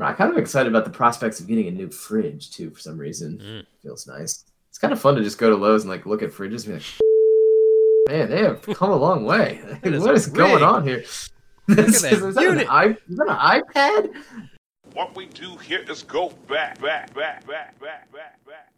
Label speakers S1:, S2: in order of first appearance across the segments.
S1: I'm kind of excited about the prospects of getting a new fridge too. For some reason,
S2: Mm.
S1: feels nice. It's kind of fun to just go to Lowe's and like look at fridges and be like, man, they have come a long way. what is going on here?
S2: at
S1: This
S2: that
S1: is, is, that an is that an iPad?
S3: What we do here is go back, back, back, back, back, back, back, back.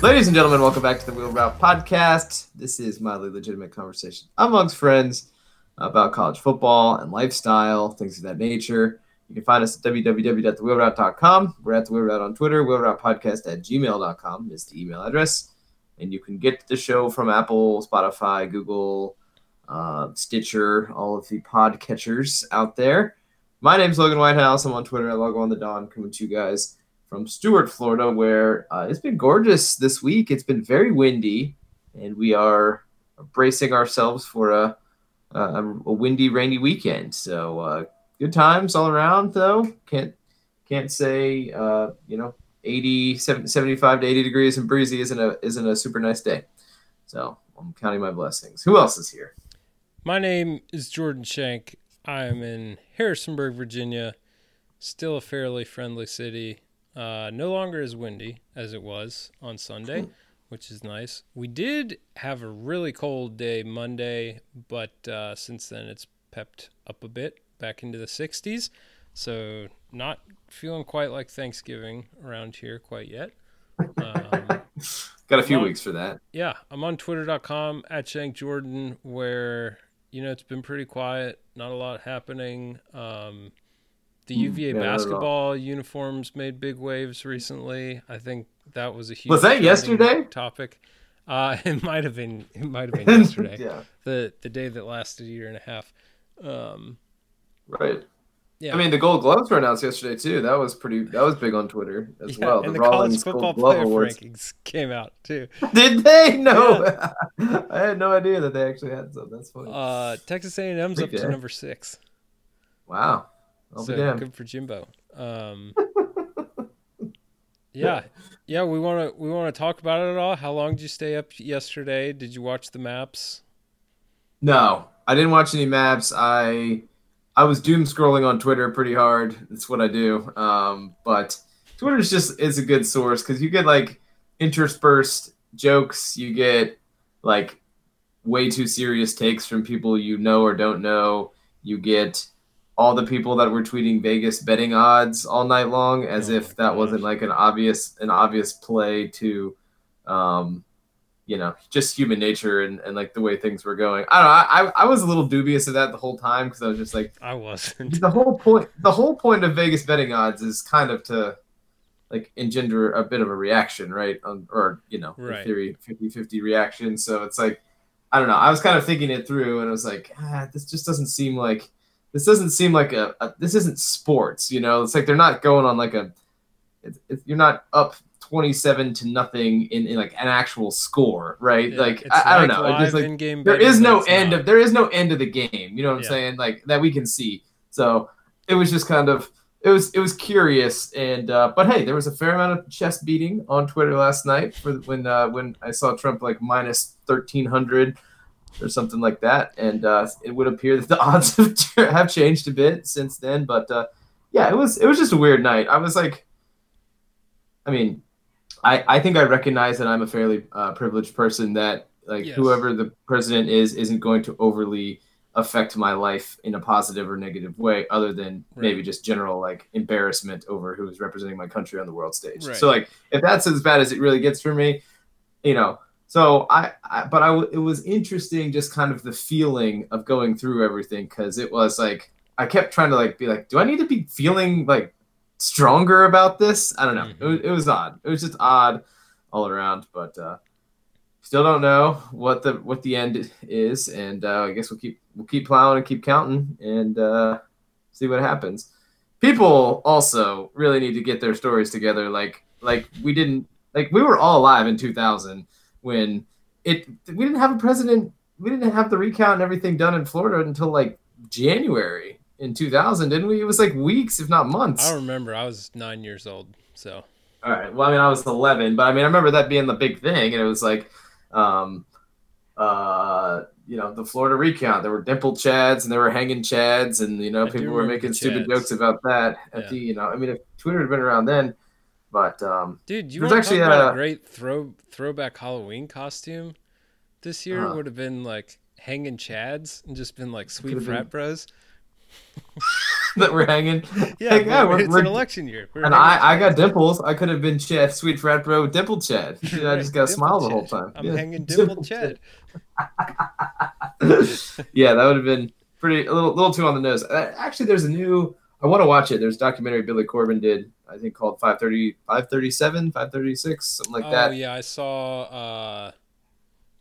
S1: Ladies and gentlemen, welcome back to the Wheel Route Podcast. This is mildly legitimate conversation amongst friends about college football and lifestyle, things of that nature. You can find us at www.thewheelroute.com. We're at the Wheel Route on Twitter. Wheelroute Podcast at gmail.com is the email address. And you can get the show from Apple, Spotify, Google, uh, Stitcher, all of the pod catchers out there. My name's Logan Whitehouse. I'm on Twitter at Logo on the Dawn, coming to you guys from Stuart, Florida, where uh, it's been gorgeous this week. It's been very windy, and we are bracing ourselves for a, a, a windy, rainy weekend. So uh, good times all around, though. Can't can't say uh, you know 80, 70, 75 to 80 degrees and breezy isn't a isn't a super nice day. So I'm counting my blessings. Who else is here?
S2: My name is Jordan Shank. I am in Harrisonburg, Virginia. Still a fairly friendly city. Uh, no longer as windy as it was on Sunday, which is nice. We did have a really cold day Monday, but uh, since then it's pepped up a bit back into the 60s. So not feeling quite like Thanksgiving around here quite yet. Um,
S1: Got a few
S2: Well-
S1: weeks for that.
S2: yeah, I'm on twitter.com at Shank Jordan where you know it's been pretty quiet, not a lot happening. Um, the UVA
S1: yeah, all.
S2: basketball uniforms made big waves recently. I think that was a huge
S1: Was that yesterday?
S2: topic. Uh, it might have been it might have been yesterday.
S1: yeah,
S2: The the day that lasted a year and a half. Um,
S1: right.
S2: yeah.
S1: I mean, the Gold Gloves were announced yesterday too. That was pretty. That was big on Twitter as
S2: yeah,
S1: well.
S2: and the
S1: Rawlings
S2: college football
S1: Gold
S2: player
S1: Awards.
S2: rankings came out too.
S1: Did they? No, I had no idea that they actually had some. That's funny.
S2: Uh, Texas A&M's
S1: Big
S2: up to number six.
S1: wow. I'll
S2: so
S1: be damned.
S2: good for Jimbo. Um, yeah, yeah. We want to we want to talk about it at all. How long did you stay up yesterday? Did you watch the maps?
S1: No, I didn't watch any maps. I I was doom scrolling on Twitter pretty hard. That's what I do. Um, but Twitter is just is a good source because you get like interspersed jokes. You get like way too serious takes from people you know or don't know. You get all the people that were tweeting Vegas betting odds all night long as
S2: Oh
S1: if that wasn't like an obvious an obvious play to um you know just human nature and, and like the way things were going i don't know i i was a little dubious of that the whole time because i was just like
S2: I wasn't.
S1: the whole point the whole point of vegas betting odds is kind of to like engender a bit of a reaction right um, or you know
S2: Right.
S1: theory 50-50 reaction so it's like i don't know i was kind of thinking it through and i was like ah, this just doesn't seem like this doesn't seem like a, a this isn't sports you know? It's like they're not going on like a it's, it's, you're not up 27 to nothing in, in like an actual score right?
S2: Yeah,
S1: like
S2: it's
S1: I, I don't know. It just like
S2: in-game
S1: there is no end
S2: not.
S1: of there is no end of the game you know what i'm
S2: Yeah.
S1: saying? Like that we can see. So it was just kind of it was it was curious and uh but hey there was a fair amount of chest beating on twitter last night for when uh when i saw trump like minus 1300 or something like that and uh it would appear that the odds have, changed a bit since then but uh yeah it was it was just a weird night i was like i mean i i think i recognize that i'm a fairly uh, privileged person that like
S2: Yes.
S1: whoever the president is isn't going to overly affect my life in a positive or negative way other than maybe just general like embarrassment over who's representing my country on the world stage
S2: Right.
S1: so like if that's as bad as it really gets for me you know so I, I but i it was interesting just kind of the feeling of going through everything because it was like i kept trying to like be like do i need to be feeling like stronger about this? I don't know. It, was, it was odd. It was just odd all around but uh still don't know what the what the end is and uh i guess we'll keep we'll keep plowing and keep counting and uh see what happens. People also really need to get their stories together like like we didn't like we were all alive in 2000 when it we didn't have a president we didn't have the recount and everything done in florida until like january in 2000, didn't we? It was like weeks, if not months.
S2: I don't remember. I was nine years old, so
S1: All right. Well, I mean, I was 11, but I mean, I remember that being the big thing, and it was like, um, uh, you know, the Florida recount. There were dimple chads and there were hanging chads, and you know,
S2: I
S1: people were making stupid jokes about that. At
S2: Yeah.
S1: the, you know, I mean, if Twitter had been around then, but um,
S2: dude, you
S1: There's actually
S2: about
S1: a-
S2: a great throw throwback Halloween costume? This year
S1: Uh-huh.
S2: would have been like hanging chads and just been like sweet
S1: Could've been-
S2: frat bros.
S1: that we're hanging.
S2: Yeah,
S1: Like,
S2: but
S1: we're-
S2: it's
S1: we're-
S2: an election year. We're
S1: And I, I got dimples. I could have been Chad, sweet frat bro, dimple Chad. You know, I just got
S2: dimple
S1: smile the whole time.
S2: I'm
S1: Yeah.
S2: hanging dimple Chad.
S1: yeah, that would have been pretty a little, little too on the nose. Uh, actually, there's a new. I want to watch it. There's a documentary Billy Corben did. I think called 530, 537, 536, something like
S2: oh
S1: that.
S2: Oh yeah, I saw uh,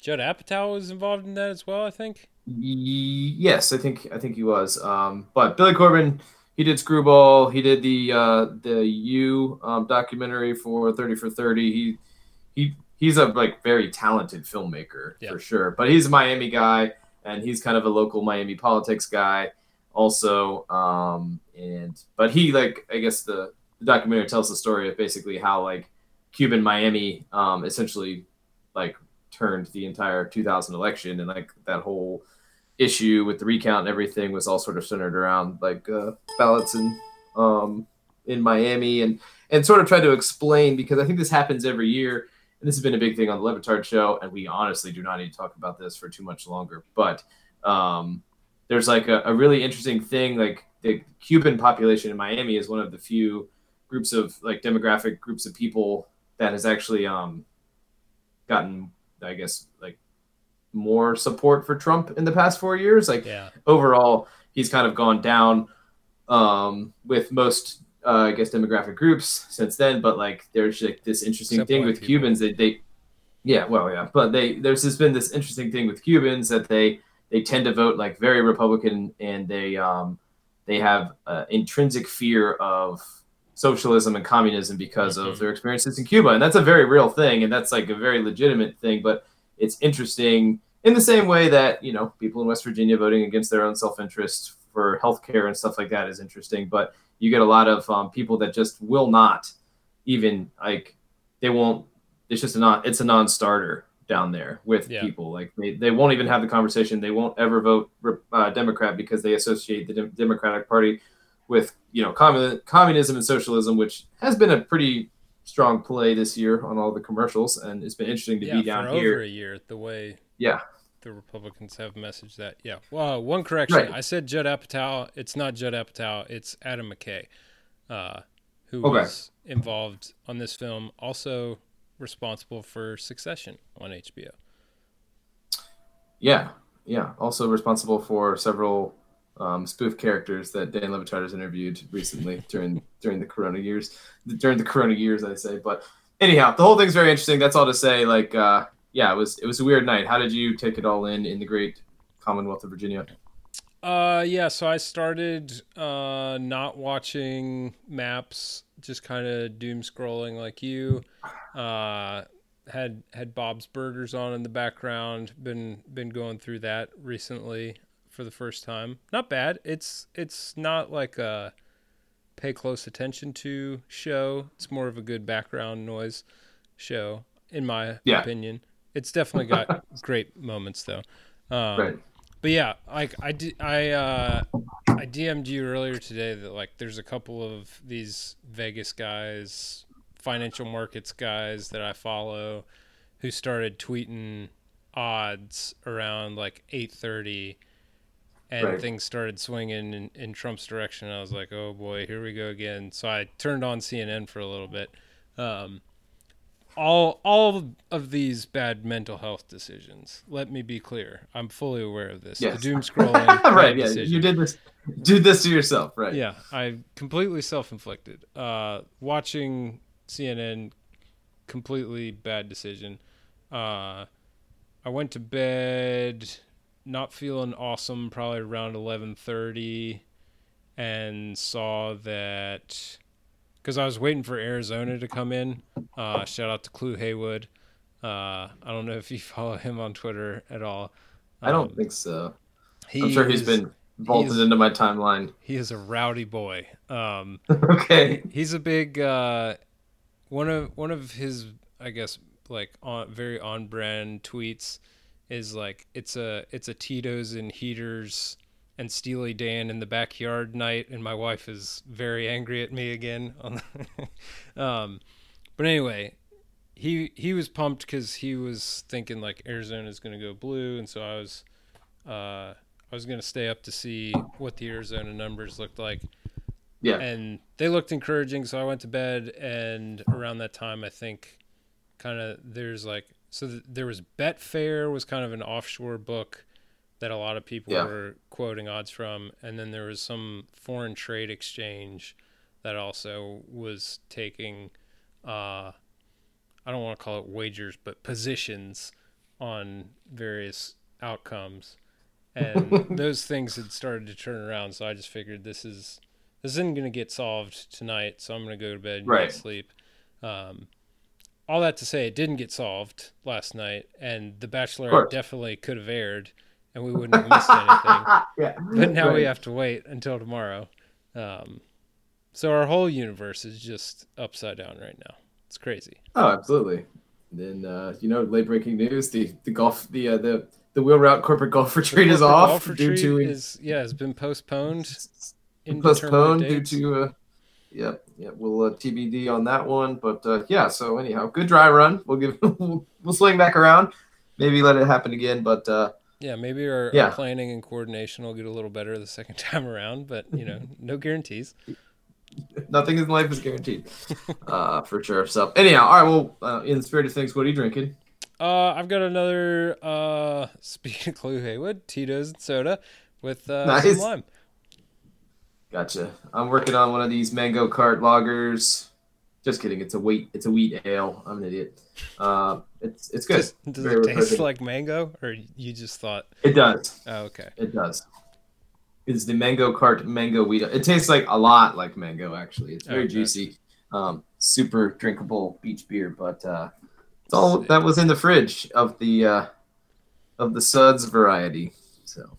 S2: Judd Apatow was involved in that as well. I think.
S1: Yes, I think I think he was. Um, but Billy Corben, he did Screwball. He did the uh, the U um, documentary for Thirty for Thirty. He he he's a like very talented filmmaker
S2: Yeah.
S1: for sure. But he's a Miami guy, and he's kind of a local Miami politics guy also. Um, and but he like I guess the, the documentary tells the story of basically how like Cuban Miami um, essentially like turned the entire 2000 election and like that whole issue with the recount and everything was all sort of centered around like uh, ballots in um, in Miami and and sort of tried to explain because I think this happens every year and this has been a big thing on the Le Batard show and we honestly do not need to talk about this for too much longer but um, there's like a, a really interesting thing like the Cuban population in Miami is one of the few groups of like demographic groups of people that has actually um, gotten I guess like more support for Trump in the past four years. Like
S2: Yeah.
S1: overall, he's kind of gone down um, with most, uh, I guess, demographic groups since then. But like, there's like this interesting
S2: Except
S1: thing with
S2: people.
S1: Cubans that they, yeah, well, yeah, but they there's just been this interesting thing with Cubans that they they tend to vote like very Republican and they um they have uh, intrinsic fear of socialism and communism because
S2: Mhm.
S1: of their experiences in Cuba, and that's a very real thing, and that's like a very legitimate thing. But it's interesting in the same way that you know people in West Virginia voting against their own self-interest for healthcare and stuff like that is interesting. But you get a lot of um, people that just will not even like they won't. It's just a non. It's a non-starter down there with
S2: Yeah.
S1: people. Like they, they won't even have the conversation. They won't ever vote uh, Democrat because they associate the Dem- Democratic Party with you know commun- communism and socialism, which has been a pretty strong play this year on all the commercials, and it's been interesting to
S2: yeah,
S1: be down here.
S2: over a year, the way
S1: Yeah.
S2: the Republicans have messaged that. Yeah. Well, one correction.
S1: Right.
S2: I said Judd Apatow. It's not Judd Apatow. It's Adam McKay, uh, who
S1: Okay.
S2: was involved on this film. Also responsible for Succession on HBO.
S1: Yeah, yeah. Also responsible for several um, spoof characters that Dan Le Batard has interviewed recently during during the Corona years. During the Corona years, I say. But anyhow, the whole thing's very interesting. That's all to say. Like, uh, yeah, it was it was a weird night. How did you take it all in in the great Commonwealth of Virginia?
S2: Uh, yeah. So I started uh, not watching maps, just kind of doom scrolling like you. Uh, had had Bob's Burgers on in the background. Been been going through that recently for the first time. Not bad. It's it's not like a pay close attention to show. It's more of a good background noise show, in my
S1: Yeah.
S2: opinion. It's definitely got great moments though. Um,
S1: right.
S2: But yeah, like I did, I uh, I DM'd you earlier today that like there's a couple of these Vegas guys, financial markets guys that I follow, who started tweeting odds around like 8:30, and
S1: Right.
S2: things started swinging in, in Trump's direction. I was like, oh boy, here we go again. So I turned on CNN for a little bit. Um, all all of these bad mental health decisions. Let me be clear. I'm fully aware of this.
S1: Yes.
S2: The doom scrolling.
S1: right. Yeah.
S2: decision.
S1: You did this. Did this to yourself. Right.
S2: Yeah, I completely self-inflicted. Uh, watching CNN, completely bad decision. Uh, I went to bed not feeling awesome, probably around eleven thirty, and saw that because I was waiting for Arizona to come in. Uh, shout out to Clue Heywood. Uh, I don't know if you follow him on Twitter at all.
S1: I don't
S2: Um,
S1: think so. I'm sure he's been vaulted
S2: He's-
S1: into my timeline.
S2: He is a rowdy boy. Um,
S1: okay.
S2: he's a big uh, one of one of his I guess like on very on brand tweets is like it's a it's a Tito's and heaters and Steely Dan in the backyard night and my wife is very angry at me again on the, um but anyway he he was pumped cuz he was thinking like Arizona's going to go blue and so I was uh I was going to stay up to see what the Arizona numbers looked like
S1: Yeah.
S2: and they looked encouraging so i went to bed and around that time i think kind of there's like so th- there was betfair was kind of an offshore book that a lot of people
S1: Yeah.
S2: were quoting odds from. And then there was some foreign trade exchange that also was taking uh i don't want to call it wagers but positions on various outcomes. And those things had started to turn around. So i just figured this is this isn't going to get solved tonight, so I'm going to go to bed and
S1: Right.
S2: sleep. Um, all that to say, it didn't get solved last night, and The Bachelor definitely could have aired, and we wouldn't have missed anything.
S1: yeah.
S2: But now we have to wait until tomorrow. Um, so our whole universe is just upside down right now. It's crazy.
S1: Oh, absolutely. And Then uh, you know, late breaking news: the the golf, the uh, the the wheel route corporate golf retreat is off
S2: golf
S1: due to
S2: is yeah has been postponed.
S1: postponed due to uh, yep, yep. We'll uh, TBD on that one, but uh, yeah. So anyhow, good dry run. We'll give we'll, we'll swing back around. Maybe let it happen again, but uh,
S2: Yeah, maybe our,
S1: Yeah.
S2: our planning and coordination will get a little better the second time around, but you know, no guarantees.
S1: nothing in life is guaranteed, uh, for sure. So anyhow, all right. Well, uh, in the spirit of things, what are you drinking?
S2: Uh, I've got another uh, speaking of Clue Heywood, Tito's and soda with uh,
S1: Nice.
S2: some lime.
S1: Gotcha. I'm working on one of these mango cart lagers. Just kidding. It's a wheat. It's a wheat ale. I'm an idiot. Uh, it's it's good.
S2: Does, does it taste
S1: refreshing.
S2: like mango, or you just thought?
S1: It does.
S2: Oh, okay.
S1: It does. It's the mango cart mango wheat. It tastes like a lot like mango. Actually, it's very
S2: Okay.
S1: juicy. Um, super drinkable beach beer. But uh, it's all
S2: Sick.
S1: that was in the fridge of the uh, of the Suds variety. So.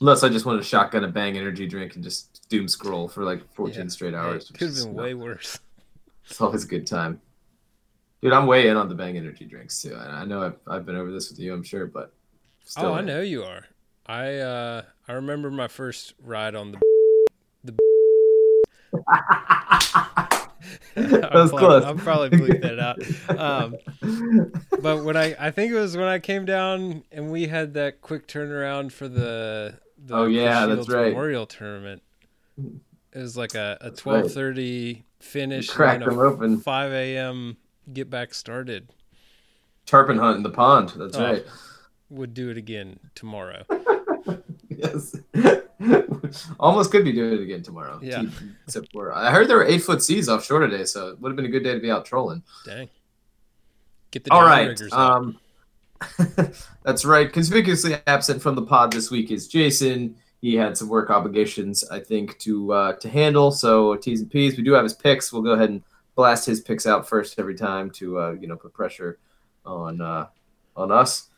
S1: Unless I just want to shotgun a bang energy drink and just doom scroll for like 14
S2: Yeah.
S1: straight hours.
S2: could have been way worse.
S1: It's always a good time. Dude, I'm way in on the Bang Energy drinks too. I I know I've, I've been over this with you, I'm sure, but still.
S2: oh, I know you are. I uh, I remember my first ride on the. the
S1: that was
S2: probably-
S1: close.
S2: I'll probably bleep that out. Um, but when I I think it was when I came down and we had that quick turnaround for the the
S1: Oh, yeah,
S2: Chris
S1: that's right.
S2: Memorial tournament. It was like a, a
S1: right.
S2: twelve thirty finish,
S1: cracked them open.
S2: five a.m. get back started.
S1: Tarpon hunt in the pond. That's
S2: Oh.
S1: right.
S2: Would do it again tomorrow.
S1: Yes. Almost could be doing it again tomorrow.
S2: Yeah.
S1: Except for I heard there were eight foot seas offshore today, so it would have been a good day to be out trolling.
S2: Dang. Get the
S1: All right. Um, that's right. Conspicuously absent from the pod this week is Jason. He had some work obligations, I think, to uh, to handle. So T's and P's. We do have his picks. We'll go ahead and blast his picks out first every time to uh, you know put pressure on uh, on us.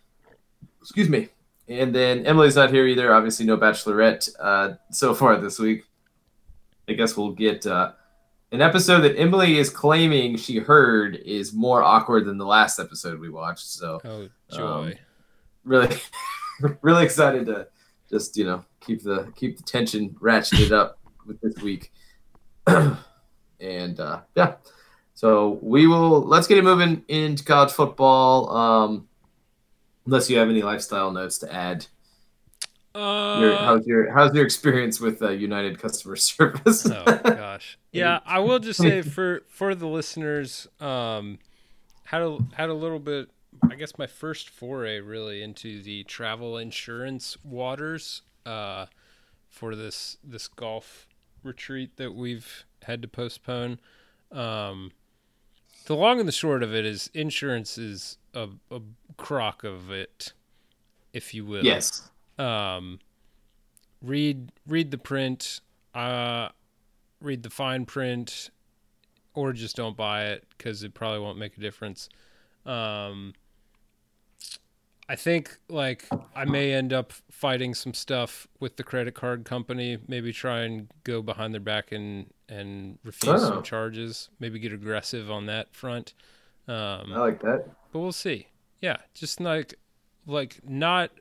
S1: Excuse me. And then Emily's not here either. Obviously, no Bachelorette uh, so far this week. I guess we'll get uh, an episode that Emily is claiming she heard is more awkward than the last episode we watched. So
S2: oh joy.
S1: really, really excited to just you know keep the keep the tension ratcheted up with this week. and uh, yeah, so we will let's get it moving into college football. Um, unless you have any lifestyle notes to add. Your,
S2: Uh,
S1: how's your how's your experience with uh, United customer service?
S2: oh gosh. Yeah, I will just say for for the listeners, um, had a had a little bit. I guess my first foray really into the travel insurance waters uh, for this this golf retreat that we've had to postpone. Um, the long and the short of it is insurance is a, a crock of it, if you will
S1: yes.
S2: um, read read the print, uh, read the fine print, or just don't buy it because it probably won't make a difference. Um, I think like I may end up fighting some stuff with the credit card company. Maybe try and go behind their back and and refuse
S1: Oh.
S2: some charges. Maybe get aggressive on that front. Um,
S1: I like that.
S2: but we'll see. Yeah, just like like not.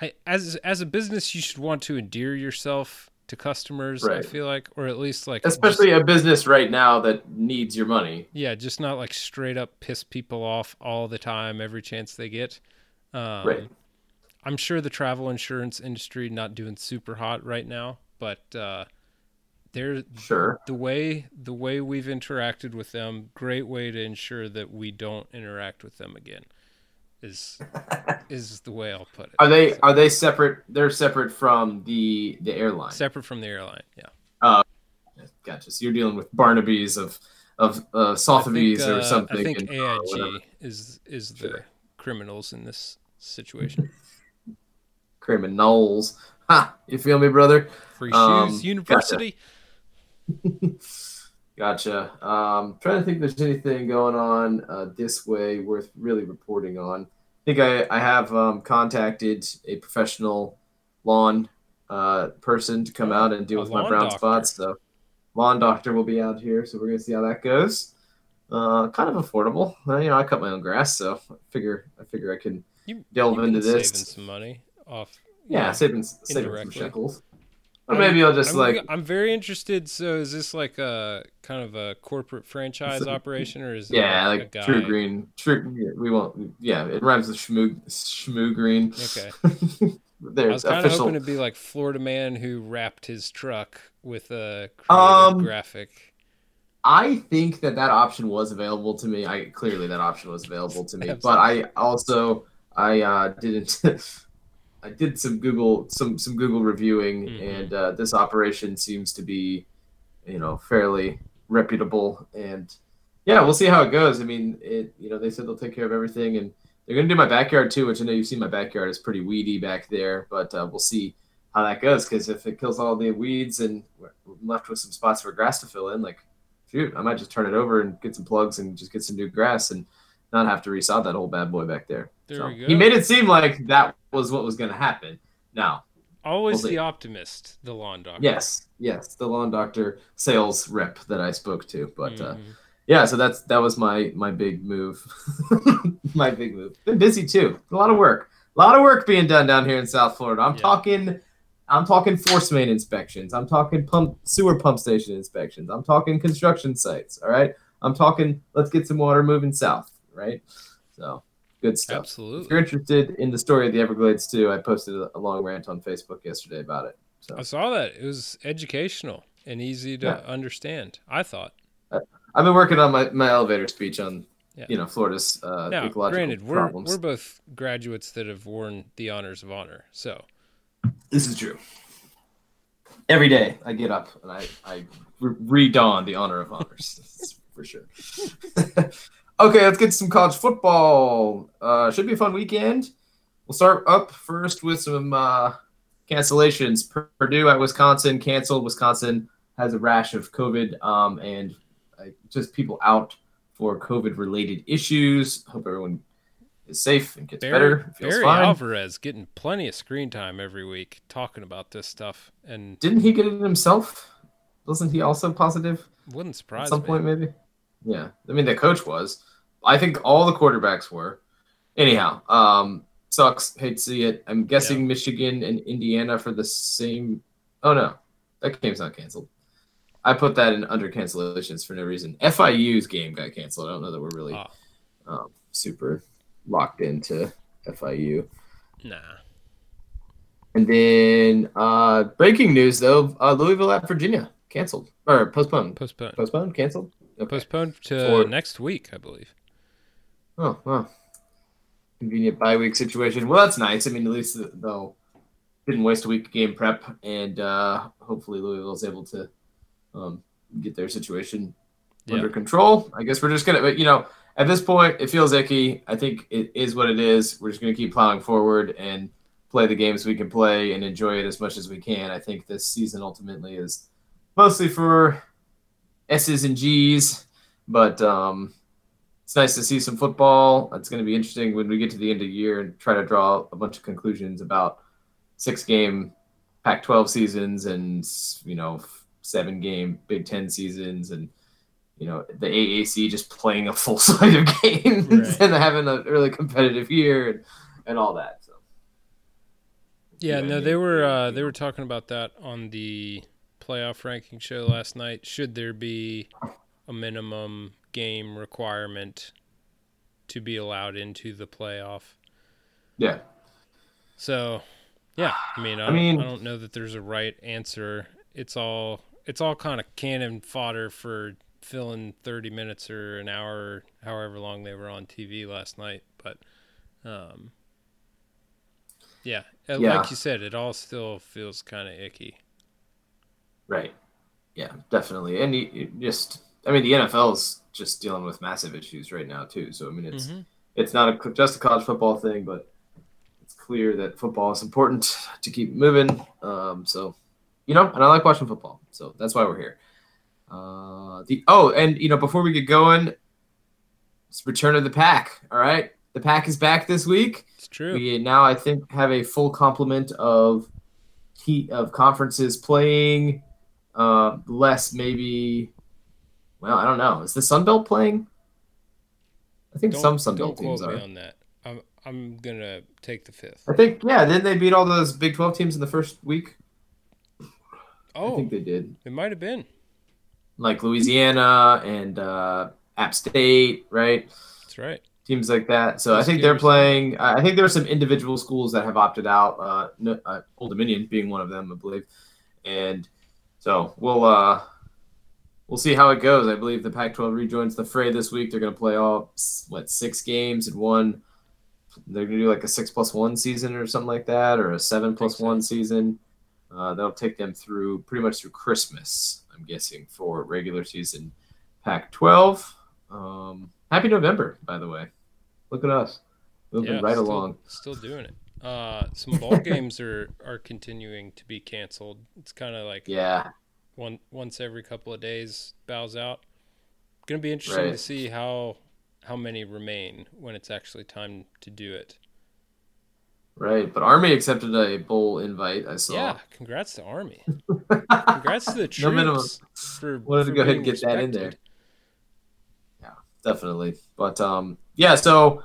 S2: I as as a business, you should want to endear yourself to customers. I feel like, or at least like just-
S1: Especially a business right now that needs your money.
S2: yeah, just not like straight up piss people off all the time, every chance they get. Um,
S1: Right.
S2: I'm sure the travel insurance industry not doing super hot right now, but uh, they're
S1: Sure.
S2: the way the way we've interacted with them. Great way to ensure that we don't interact with them again. Is is the way I'll put it.
S1: Are they are they separate? They're separate from the the airline.
S2: separate from the airline? Yeah.
S1: Gotcha. So you're dealing with Barnaby's of of uh,
S2: I think,
S1: Sotheby's or
S2: uh,
S1: something.
S2: I think
S1: and, uh.
S2: AIG is is the
S1: Sure.
S2: criminals in this situation.
S1: criminals. Ha! You feel me, brother?
S2: Free
S1: Um,
S2: shoes
S1: gotcha.
S2: university.
S1: Gotcha. Um, trying to think if there's anything going on uh, this way worth really reporting on. I think I, I have um, contacted a professional lawn uh, person to come out and deal
S2: a
S1: with my brown
S2: doctor.
S1: spots. So, lawn doctor will be out here, so we're gonna see how that goes. Uh, kind of affordable. Uh, you know, I cut my own grass, so I figure I figure I can
S2: You
S1: delve into this.
S2: saving some money off.
S1: yeah, saving saving some shekels. Or maybe I'll just
S2: I'm,
S1: like
S2: I'm very interested. So, is this like a kind of a corporate franchise
S1: a-
S2: operation, or is it
S1: Yeah,
S2: like,
S1: like? True Green. True. We won't. Yeah, it rhymes with Shmoo Shmoo Green.
S2: Okay, I was kind of hoping to be like Florida man who wrapped his truck with a
S1: Um,
S2: graphic.
S1: I think that that option was available to me. I clearly that option was available to me, but I also I uh, didn't. I did some Google some some Google reviewing,
S2: Mhm.
S1: and uh, this operation seems to be, you know, fairly reputable. And yeah, we'll see how it goes. I mean, it you know they said they'll take care of everything, and they're gonna do my backyard too, which I know you've seen my backyard is pretty weedy back there, but uh, we'll see how that goes. Because if it kills all the weeds and we're left with some spots for grass to fill in, like shoot, I might just turn it over and get some plugs and just get some new grass and not have to resod that whole bad boy back there.
S2: There
S1: So,
S2: we go.
S1: He made it seem like that was what was going to happen. Now,
S2: Always
S1: we'll
S2: the optimist, the lawn doctor.
S1: yes, yes, the lawn doctor sales rep that I spoke to, but uh,
S2: Mhm.
S1: yeah, so that's that was my my big move, my big move. Been busy too, a lot of work, a lot of work being done down here in South Florida. I'm
S2: Yeah.
S1: talking. I'm talking force main inspections. I'm talking pump sewer pump station inspections. I'm talking construction sites. All right. I'm talking. Let's get some water moving south. Right. So good stuff.
S2: Absolutely.
S1: If you're interested in the story of the Everglades too, I posted a long rant on Facebook yesterday about it. So
S2: I saw that. It was educational and easy to
S1: Yeah.
S2: understand. I thought.
S1: I've been working on my, my elevator speech on
S2: Yeah.
S1: you know Florida's uh,
S2: Now,
S1: ecological
S2: granted, we're
S1: problems.
S2: we're both graduates that have worn the honors of honor. So
S1: This is true. Every day I get up and I, I re- redon the honor of honors. For sure. okay, let's get some college football. Uh, should be a fun weekend. We'll start up first with some uh, cancellations. Purdue at Wisconsin canceled. Wisconsin has a rash of COVID um, and uh, just people out for COVID related issues. Hope everyone is safe and gets
S2: Barry,
S1: better. Feels
S2: Barry
S1: fine.
S2: Alvarez getting plenty of screen time every week talking about this stuff, and
S1: Didn't he get it himself? Wasn't he also positive
S2: wouldn't surprise
S1: at some
S2: me.
S1: point? Maybe. Yeah, I mean the coach was. I think all the quarterbacks were. Anyhow, um, sucks. Hate to see it. I'm guessing Michigan and Indiana for the same. Oh no, that game's not canceled. I put that in under cancellations for no reason. FIU's game got canceled. I don't know that we're really
S2: Ah.
S1: um, super locked into FIU.
S2: Nah.
S1: And then uh, breaking news though, uh, Louisville at Virginia canceled or postponed.
S2: Postponed.
S1: Postponed, canceled. Okay.
S2: Postponed to
S1: For-
S2: next week, I believe.
S1: Oh, wow. Convenient bye week situation. Well, that's nice. I mean, at least they'll didn't waste a week of game prep, and uh, hopefully Louisville's able to um, get their situation
S2: Yeah.
S1: under control. I guess we're just gonna, but you know, at this point, it feels icky. I think it is what it is. We're just gonna keep plowing forward and play the games we can play and enjoy it as much as we can. I think this season ultimately is mostly for S's and G's, but um, it's nice to see some football. It's going to be interesting when we get to the end of the year and try to draw a bunch of conclusions about six game Pac-12 seasons and you know seven game Big Ten seasons and you know the AAC just playing a full slate of games
S2: Right.
S1: and having a really competitive year and, and all that. So
S2: Yeah,
S1: Yeah,
S2: no, they were uh, they were talking about that on the playoff ranking show last night. Should there be a minimum game requirement to be allowed into the playoff?
S1: yeah,
S2: So, yeah, I mean, I,
S1: I
S2: don't,
S1: mean-
S2: I don't know that there's a right answer. It's all it's all kind of cannon fodder for filling 30 minutes or an hour, however long they were on TV last night. But, um, yeah,
S1: Yeah.
S2: like you said, it all still feels kind of icky.
S1: right, yeah, definitely. And you, you just, I mean, the NFL is just dealing with massive issues right now too. So I mean, it's
S2: Mhm.
S1: it's not a, just a college football thing, but it's clear that football is important to keep moving. Um, so, you know, and I like watching football, so that's why we're here. Uh, the oh, and you know, before we get going, it's return of the pack. All right, the pack is back this week.
S2: It's true.
S1: We now, I think, have a full complement of heat of conferences playing. Uh, less maybe. Well, I don't know. Is the Sun Belt playing? I think some Sun Belt teams are.
S2: on that. I'm I'm gonna take the fifth.
S1: I think yeah. Didn't they beat all those Big Twelve teams in the first week?
S2: Oh, I
S1: think they did.
S2: it might have been.
S1: Like Louisiana and uh, App State, right?
S2: That's right.
S1: Teams like that. So I
S2: Those
S1: think they're playing. I think there are some individual schools that have opted out. Uh, no, uh, Old Dominion being one of them, I believe. And so we'll uh, we'll see how it goes. I believe the Pac-12 rejoins the fray this week. They're going to play all what six games in one. They're going to do like a six plus one season or something like that, or a seven plus
S2: so.
S1: one season. Uh, that'll take them through pretty much through Christmas, I'm guessing, for regular season Pac-12. Um, happy November, by the way. Look at us, moving
S2: Yeah,
S1: right
S2: still,
S1: along.
S2: Still doing it. Uh, some ball games are are continuing to be canceled. It's kind of like
S1: Yeah,
S2: one once every couple of days bows out. Going to be interesting
S1: Right.
S2: to see how how many remain when it's actually time to do it.
S1: right. But Army accepted a bowl invite. I saw.
S2: Yeah, congrats to Army. Congrats to the troops
S1: No minimum.
S2: for
S1: Wanted to go ahead and get that in there.
S2: Yeah,
S1: definitely. But um, yeah. So,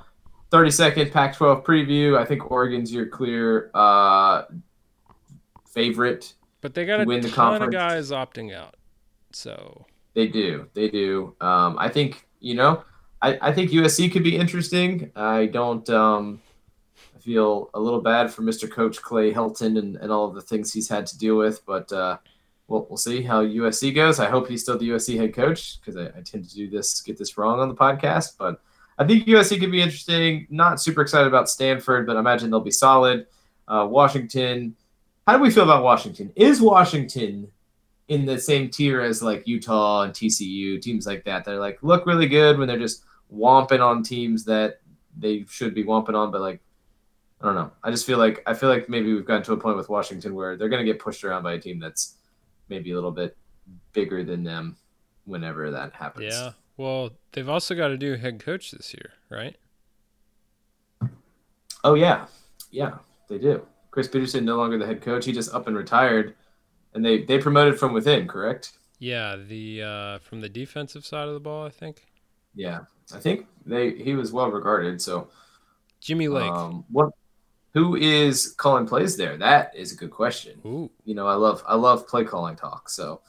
S1: thirty second Pac-12 preview. I think Oregon's your clear uh favorite.
S2: But they got a
S1: win the
S2: ton of guys opting out. So
S1: They do. They do. Um, I think you know. I, I think USC could be interesting. I don't. Um, I feel a little bad for Mr. Coach Clay Helton and, and all of the things he's had to deal with, but uh, we'll we'll see how USC goes. I hope he's still the USC head coach because I, I tend to do this get this wrong on the podcast, but I think USC could be interesting. Not super excited about Stanford, but I imagine they'll be solid. Uh, Washington. How do we feel about Washington? Is Washington in the same tier as like Utah and TCU, teams like that that are like look really good when they're just womping on teams that they should be womping on, but like I don't know. I just feel like I feel like maybe we've gotten to a point with Washington where they're going to get pushed around by a team that's maybe a little bit bigger than them whenever that happens.
S2: yeah. Well, they've also got to do head coach this year, right?
S1: Oh yeah, yeah, they do. Chris Petersen no longer the head coach. He just up and retired, and they they promoted from within. Correct?
S2: Yeah, the uh, from the defensive side of the ball, I think.
S1: Yeah, I think they he was well regarded. So
S2: Jimmy Lake.
S1: Um, what? Who is calling plays there? That is a good question.
S2: Ooh,
S1: You know, I love I love play calling talk. So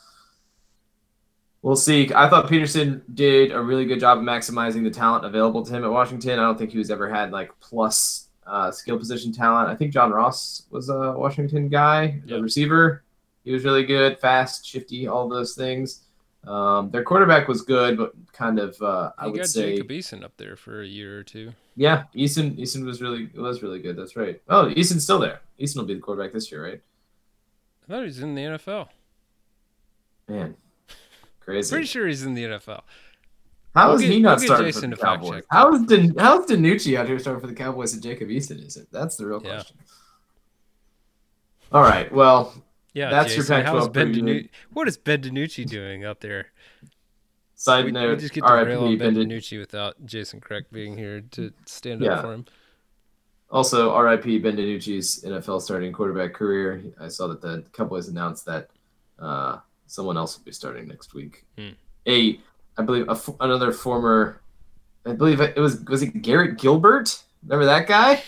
S1: we'll see. I thought Peterson did a really good job of maximizing the talent available to him at Washington. I don't think he was ever had like plus uh, skill position talent. I think John Ross was a Washington guy, the receiver. He was really good, fast, shifty, all those things. Um, their quarterback was good, but kind of uh, I would
S2: got
S1: say
S2: Jacob Eason up there for a year or two.
S1: yeah, Eason Eason was really was really good. That's right. Oh, Eason's still there. Eason will be the quarterback this year, right?
S2: I thought he was in the NFL.
S1: Man, crazy.
S2: Pretty sure he's in the NFL.
S1: How
S2: We'll
S1: is
S2: get-
S1: he not
S2: we'll
S1: starting
S2: Jason
S1: for the Cowboys? How is Dan, how is DiNucci out here starting for the Cowboys and Jacob Eason is it? That's the real
S2: Yeah.
S1: question. All right. Well,
S2: Yeah,
S1: That's your
S2: Jason, how's
S1: Pac-12
S2: Ben. DiNucci? What is Ben DiNucci doing up there?
S1: Side
S2: We, we
S1: note,
S2: just get to rail on
S1: RIP
S2: Ben DiNucci without Jason Kreck being here to stand
S1: Yeah.
S2: up for him.
S1: Also, RIP Ben DiNucci's NFL starting quarterback career. I saw that the Cowboys announced that uh, someone else will be starting next week.
S2: Hmm.
S1: A, I believe, a f another former, I believe it was was it Garrett Gilbert? Remember that guy?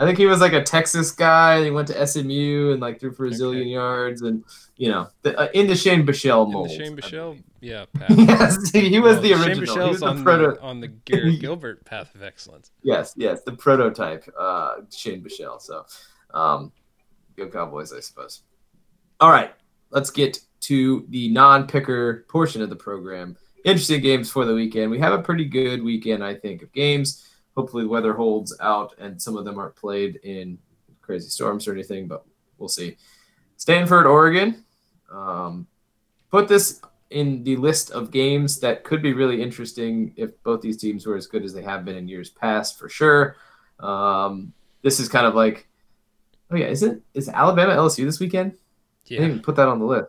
S1: I think he was like a Texas guy. He went to SMU and like threw for a zillion
S2: Okay.
S1: yards, and you know, the, uh, in the Shane
S2: Buechele
S1: mold.
S2: the Shane
S1: Buechele,
S2: yeah, path.
S1: yes, he was
S2: Well,
S1: the
S2: Shane
S1: original. He
S2: Buechele's
S1: was the
S2: on,
S1: proto.
S2: the, on the Garrett Gilbert path of excellence.
S1: Yes, yes, the prototype, uh, Shane Buechele. So, um, go Cowboys, I suppose. All right, let's get to the non-picker portion of the program. Interesting games for the weekend. We have a pretty good weekend, I think, of games. Hopefully, the weather holds out, and some of them aren't played in crazy storms or anything, but we'll see. Stanford, Oregon. Um, put this in the list of games that could be really interesting if both these teams were as good as they have been in years past, for sure. Um, this is kind of like, oh yeah, isn't is Alabama LSU this weekend? I didn't
S2: Yeah.
S1: even put that on the list.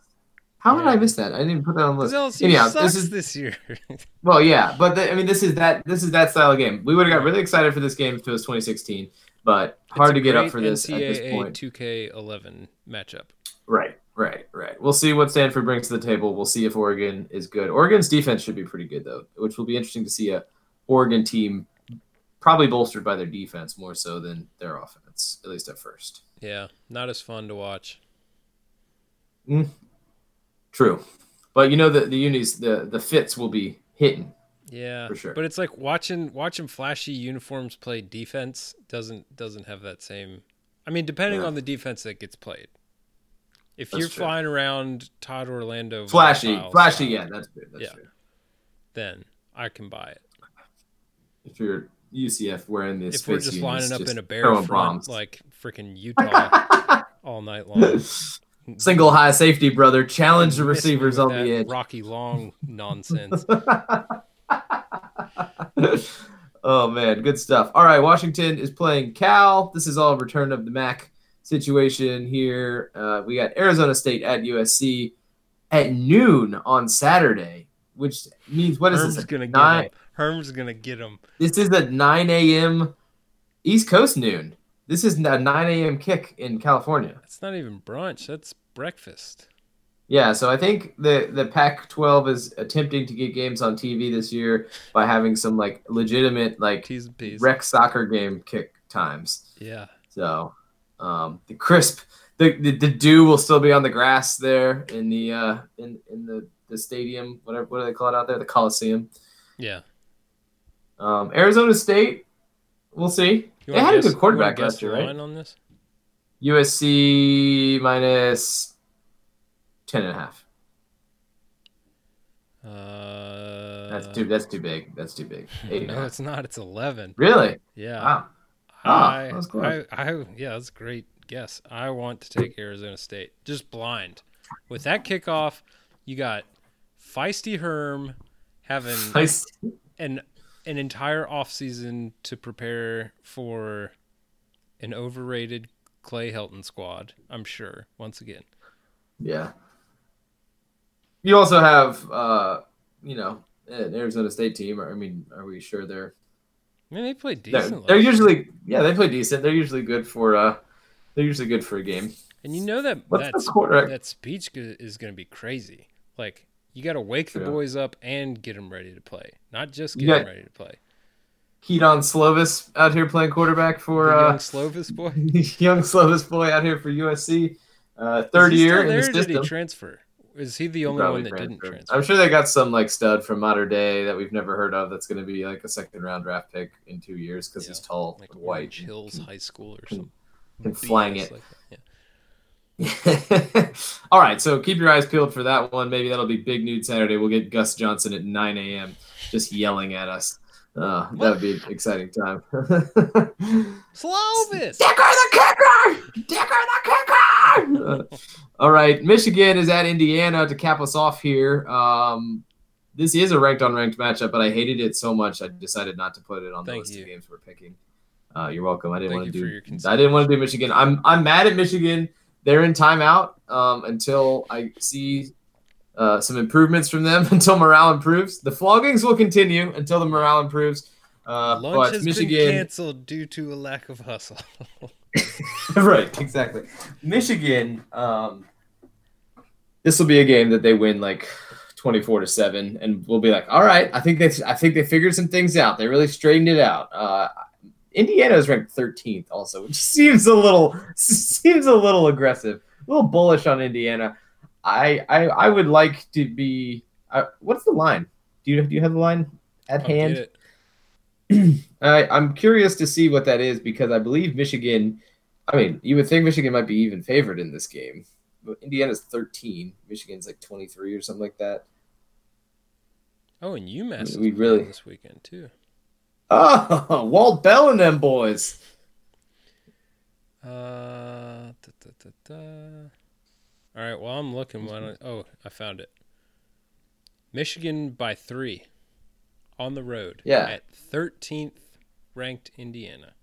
S1: How did I miss that? I didn't put that on the list.
S2: LSU
S1: Anyhow, this is
S2: this year.
S1: well, yeah, but the, I mean, this is that this is that style of game. We would have got really excited for this game if it was 2016, but hard to get up for this at this point.
S2: 2K11 matchup.
S1: Right, right, right. We'll see what Stanford brings to the table. We'll see if Oregon is good. Oregon's defense should be pretty good though, which will be interesting to see a Oregon team probably bolstered by their defense more so than their offense, at least at first.
S2: Yeah, not as fun to watch.
S1: Mm, True, but you know the the unis the the fits will be hitting.
S2: Yeah,
S1: For sure.
S2: But it's like watching watching flashy uniforms play defense doesn't doesn't have that same. I mean, depending
S1: Yeah.
S2: on the defense that gets played. If
S1: That's
S2: you're
S1: true.
S2: flying around Todd Orlando,
S1: Flashy, flashy, yeah, that's good. That's
S2: Yeah.
S1: true.
S2: then I can buy it.
S1: If you're UCF wearing this,
S2: if we're just lining up
S1: just
S2: in a bear front
S1: bombs.
S2: like freaking Utah all night long,
S1: Single high safety, brother. Challenge the receivers on the edge.
S2: Rocky Long nonsense.
S1: oh man, good stuff. All right, Washington is playing Cal. This is all return of the Mac situation here. Uh, we got Arizona State at USC at noon on Saturday, which means what is
S2: Herm's
S1: this?
S2: gonna get
S1: nine-
S2: him. Herm's gonna get him.
S1: This is at 9 a.m. East Coast noon. This is a 9 a.m. kick in California.
S2: That's not even brunch. That's breakfast.
S1: Yeah, so I think the the Pac-12 is attempting to get games on TV this year by having some like legitimate like
S2: T's and P's.
S1: rec soccer game kick times.
S2: Yeah.
S1: So um, the crisp, the, the the dew will still be on the grass there in the uh, in in the the stadium, whatever what do they call it out there, the Coliseum.
S2: Yeah.
S1: Um, Arizona State, we'll see.
S2: You
S1: They had a good quarterback
S2: guess
S1: last year, right?
S2: on this?
S1: USC minus 10 and a half.
S2: Uh,
S1: That's too that's too big. That's too big. Eight
S2: no, it's not. It's eleven.
S1: Really?
S2: Yeah.
S1: Wow. Ah,
S2: I,
S1: that was close.
S2: I, I, yeah, that's a great guess. I want to take Arizona State, just blind. With that kickoff, you got feisty Herm having
S1: Nice.
S2: an an entire offseason to prepare for an overrated Clay Helton squad. I'm sure. Once again,
S1: Yeah. You also have, uh, you know, an Arizona State team. I mean, are we sure they're
S2: I mean, they
S1: they're,
S2: decent.
S1: they're usually yeah they play decent. They're usually good for uh they're usually good for a game.
S2: and you know that
S1: What's quarterback?
S2: that speech is going to be crazy. Like you got to wake the
S1: True.
S2: boys up and get them ready to play, not just get
S1: You
S2: them ready to play.
S1: Kedon Slovis out here playing quarterback for
S2: The young
S1: uh,
S2: Slovis boy.
S1: young Slovis boy out here for USC. Uh, third
S2: he
S1: year in the
S2: or Did he transfer? Is he the only
S1: Probably
S2: one that didn't transfer?
S1: I'm sure they got some like stud from modern day that we've never heard of. That's going to be like a second round draft pick in two years because he's tall,
S2: like
S1: white,
S2: Hills High School or
S1: can-
S2: something.
S1: and flying it.
S2: Like. Yeah.
S1: All right, so keep your eyes peeled for that one. Maybe that'll be big nude Saturday. We'll get Gus Johnson at 9 a.m. just yelling at us. Uh, that would be an exciting time.
S2: Slovis.
S1: Dicker the kicker! Dicker the kicker! Uh, all right, Michigan is at Indiana to cap us off here. Um, this is a ranked on ranked matchup, but I hated it so much I decided not to put it on the
S2: Thank
S1: list
S2: you.
S1: of games we're picking. Uh, you're welcome. I didn't want to do.
S2: your
S1: I didn't want to do Michigan. I'm I'm mad at Michigan. They're in timeout um, until I see uh, some improvements from them until morale improves. The floggings will continue until the morale improves. Uh,
S2: Lunch
S1: but
S2: has been
S1: Michigan,
S2: canceled due to a lack of hustle.
S1: right? Exactly. Michigan. Um, this will be a game that they win like twenty-four to seven, and we'll be like, all right, I think they, I think they figured some things out. They really straightened it out. Uh, Indiana is ranked thirteenth, also, which seems a little seems a little aggressive, a little bullish on Indiana. I I, I would like to be. Uh, what's the line? Do you do you have the line at
S2: I'll
S1: hand? I, I'm curious to see what that is because I believe Michigan. I mean, you would think Michigan might be even favored in this game, but Indiana's 13. Michigan's like 23 or something like that.
S2: Oh, and UMass is
S1: We really-
S2: this weekend too.
S1: Oh, Walt Bell and them boys.
S2: Uh, da, da, da. All right. Well, I'm looking. Why don't, oh, I found it. Michigan by three, on the road.
S1: Yeah.
S2: At 13th ranked Indiana.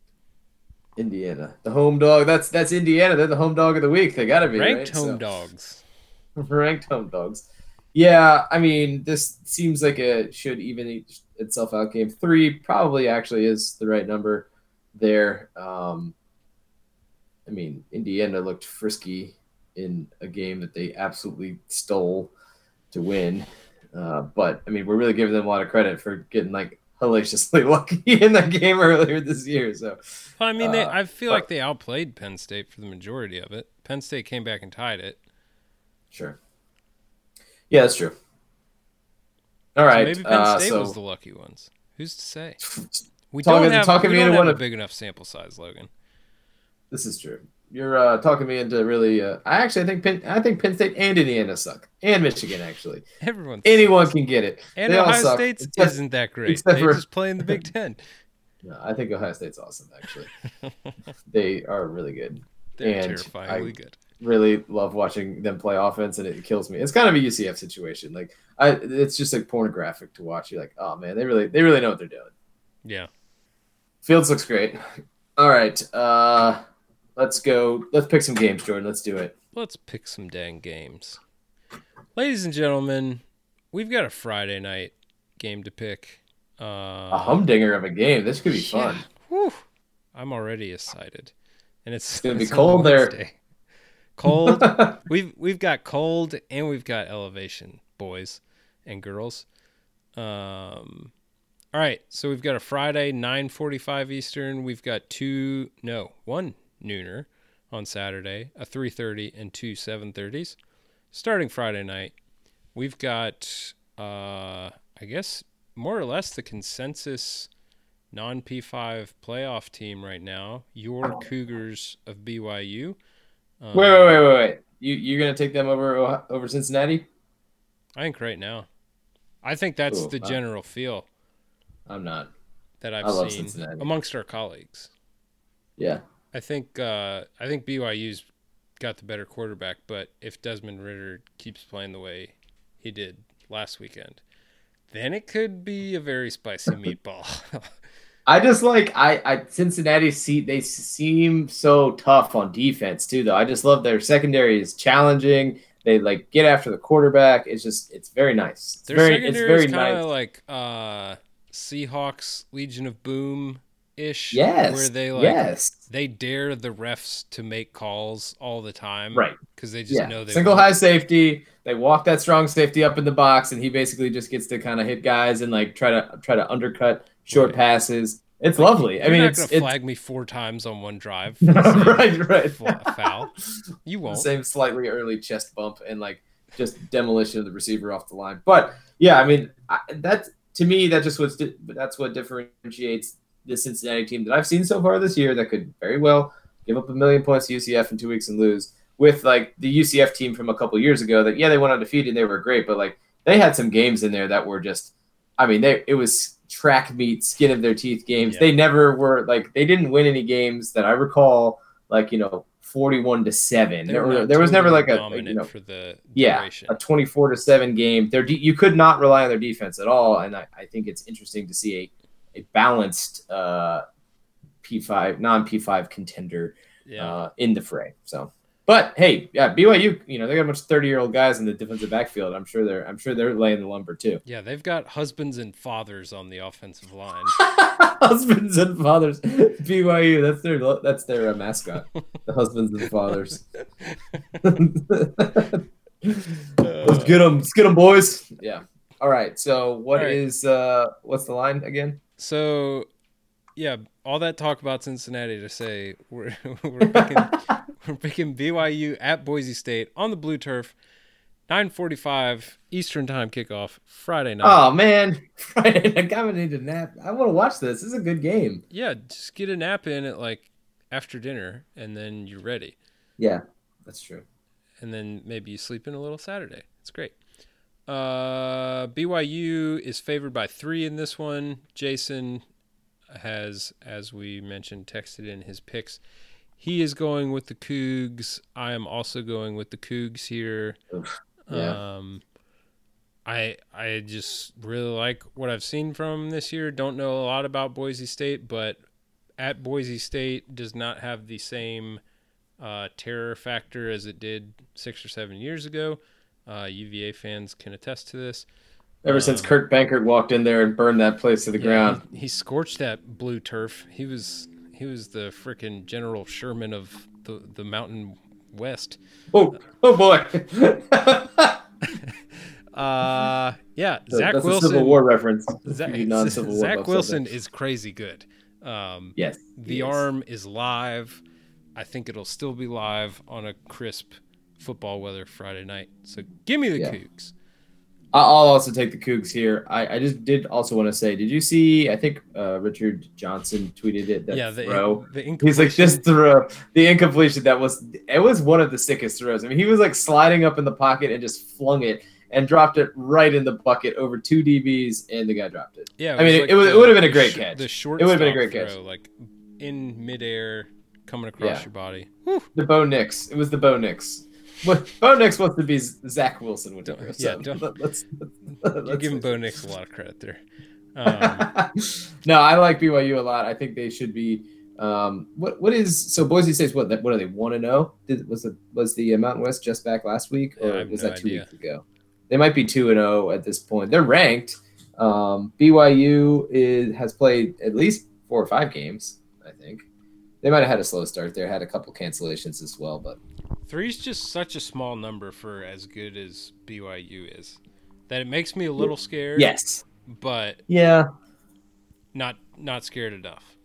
S1: Indiana, the home dog. That's that's Indiana. They're the home dog of the week. They got to be
S2: Ranked
S1: right?
S2: home
S1: So-
S2: dogs.
S1: ranked home dogs. Yeah, I mean, this seems like it should even itself out. Game three probably actually is the right number there. Um, I mean, Indiana looked frisky in a game that they absolutely stole to win. Uh, but I mean, we're really giving them a lot of credit for getting like hellaciously lucky in that game earlier this year. So
S2: Well, I mean, they,
S1: Uh,
S2: I feel
S1: but-
S2: like they outplayed Penn State for the majority of it. Penn State came back and tied it.
S1: sure, yeah, that's true. All
S2: So
S1: right,
S2: maybe Penn
S1: uh,
S2: State
S1: so
S2: was the lucky ones. Who's to say? We
S1: Talking-
S2: don't have,
S1: talking
S2: we
S1: me
S2: don't
S1: into
S2: have
S1: one
S2: a
S1: of-
S2: big enough sample size, Logan.
S1: This is true. You're uh, talking me into really. Uh, I actually I think Penn. I think Penn State and Indiana suck, and Michigan actually.
S2: Everyone.
S1: Anyone can get it.
S2: and
S1: they all
S2: Ohio State isn't that great.
S1: except
S2: They
S1: for-
S2: just play in the Big Ten.
S1: No, I think Ohio State's awesome. Actually, they are really good.
S2: They're
S1: And
S2: terrifyingly
S1: I-
S2: good.
S1: Really love watching them play offense, and it kills me. It's kind of a UCF situation. Like I, it's just like pornographic to watch. You're like, oh man, they really, they really know what they're doing.
S2: Yeah.
S1: Fields looks great. All right, uh, let's go. Let's pick some games, Jordan. Let's do it.
S2: Let's pick some dang games. Ladies and gentlemen, we've got a Friday night game to pick. Uh,
S1: A humdinger of a game. This could be
S2: yeah.
S1: fun.
S2: Whew. I'm already excited. And it's,
S1: It's gonna be
S2: on
S1: cold there.
S2: Cold. we've we've got cold and we've got elevation, boys and girls. Um all right, so we've got a Friday 9:45 Eastern. We've got two no, one nooner on Saturday, a 3:30 and two 7:30s. Starting Friday night, we've got uh I guess more or less the consensus non P5 playoff team right now, your Cougars of BYU. Um,
S1: Wait, wait, wait, wait, wait. You you're gonna take them over over Cincinnati?
S2: I think right now. I think that's
S1: Ooh,
S2: the
S1: wow.
S2: general feel
S1: I'm not.
S2: that I've seen
S1: Cincinnati.
S2: amongst our colleagues.
S1: Yeah.
S2: I think uh, I think BYU's got the better quarterback, but if Desmond Ridder keeps playing the way he did last weekend, then it could be a very spicy meatball.
S1: I just like I, I Cincinnati see they seem so tough on defense too though. I just love their secondary is challenging. They like get after the quarterback. It's just it's very nice. It's
S2: Their
S1: very it's
S2: secondary
S1: very
S2: is kind
S1: nice.
S2: of like uh, Seahawks Legion of Boom ish.
S1: Yes.
S2: Where they like
S1: yes.
S2: they dare the refs to make calls all the time.
S1: Right.
S2: Because they just
S1: Yeah.
S2: know they
S1: Single
S2: won't.
S1: high safety. They walk that strong safety up in the box, and he basically just gets to kind of hit guys and like try to try to undercut short
S2: Right.
S1: passes. It's lovely. I mean,
S2: not
S1: it's
S2: gonna
S1: it's
S2: flag me four times on one drive. for the same
S1: right, right.
S2: foul. You won't.
S1: same slightly early chest bump and like just demolition of the receiver off the line. But yeah, I mean I, that to me that just was that's what differentiates the Cincinnati team that I've seen so far this year that could very well give up a million points to UCF in two weeks and lose with like the UCF team from a couple years ago that yeah they went undefeated and they were great but like they had some games in there that were just I mean they it was track meet skin of their teeth games
S2: Yeah.
S1: they never were like they didn't win any games that I recall like you know 41 to 7 there,
S2: were
S1: there was never like a, a, you know
S2: for the
S1: yeah, a 24 to 7 game. Their de- you could not rely on their defense at all. And I, I think it's interesting to see a, a balanced uh, P5, non P5 contender
S2: yeah.
S1: uh, in the fray. So, But hey, yeah, BYU, you know, they got a bunch of 30 year old guys in the defensive backfield. I'm sure they're I'm sure they're laying the lumber too.
S2: Yeah, they've got husbands and fathers on the offensive line.
S1: husbands and fathers. BYU, that's their that's their uh, mascot. The husbands and fathers. Let's get them, let's get them, boys. Yeah. All right. So, what
S2: right.
S1: is uh what's the line again?
S2: So, yeah, all that talk about Cincinnati to say we're we're picking we're picking BYU at Boise State on the blue turf, 9:45 Eastern Time kickoff Friday night.
S1: Oh man, Friday. I kind of need a nap. I want to watch this. This is a good game.
S2: Yeah, just get a nap in at like after dinner, and then you're ready.
S1: Yeah, that's true.
S2: and then maybe you sleep in a little Saturday. It's great. Uh, BYU is favored by three in this one. Jason has, as we mentioned, texted in his picks. He is going with the Cougs. I am also going with the Cougs here.
S1: Yeah.
S2: Um, I I just really like what I've seen from this year. Don't know a lot about Boise State, but at Boise State does not have the same uh, terror factor as it did six or seven years ago. Uh, UVA fans can attest to this.
S1: Ever since Kurt Benkert walked in there and burned that place to the
S2: Yeah,
S1: ground.
S2: He, he scorched that blue turf. He was he was the freaking General Sherman of the the Mountain West.
S1: Oh, oh boy.
S2: Uh, yeah, Zach
S1: That's
S2: Wilson.
S1: a Civil War reference.
S2: Zach,
S1: non-Civil War
S2: Zach Wilson is crazy good. Um,
S1: Yes.
S2: the
S1: is.
S2: arm is live. I think it'll still be live on a crisp football weather Friday night. So give me the
S1: Yeah.
S2: Cougs.
S1: I'll also take the Cougs here. I, I just did also want to say, did you see? I think uh, Richard Johnson tweeted it. That
S2: yeah, the
S1: throw.
S2: the
S1: He's like just throw the incompletion that was it was one of the sickest throws. I mean, he was like sliding up in the pocket and just flung it and dropped it right in the bucket over two DBs, and the guy dropped it.
S2: Yeah,
S1: I mean, it- it would- it would have been a great
S2: sh-
S1: catch.
S2: The short
S1: It would have been a great
S2: throw,
S1: catch.
S2: like in midair, coming across
S1: Yeah.
S2: your body.
S1: The Bo Nix. It was the Bo Nix. What Bo Nix wants to be Zach Wilson with
S2: Don't-
S1: it.
S2: yeah, don't-
S1: let- let's,
S2: You're
S1: let's-
S2: giving Bo Nix a lot of credit there. Um,
S1: no, I like BYU a lot. I think they should be. Um, what what is so Boise State's what? What are they one and zero? Did was the was the uh, Mountain West just back last week or
S2: have
S1: was
S2: no
S1: that two
S2: idea.
S1: weeks ago? They might be two and zero at this point. They're ranked. Um, BYU is has played at least four or five games. I think they might have had a slow start there. Had a couple cancellations as well, but
S2: Three's just such a small number for as good as BYU is that it makes me a little scared.
S1: yes,
S2: but
S1: yeah.
S2: not not scared enough.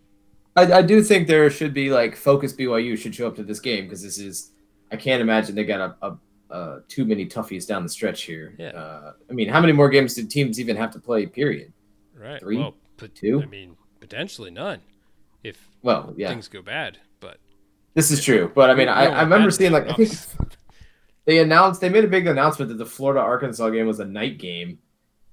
S1: I, I do think there should be like focus BYU should show up to this game because this is I can't imagine they got a, a, a too many toughies down the stretch here.
S2: Yeah.
S1: Uh, I mean, how many more games do teams even have to play? Period.
S2: Right.
S1: Three?
S2: Well, pot-
S1: Two?
S2: I mean, potentially none, if
S1: Well, yeah,
S2: things go bad.
S1: This is true. But I mean, I, I remember seeing like I think they announced they made a big announcement that the Florida Arkansas game was a night game,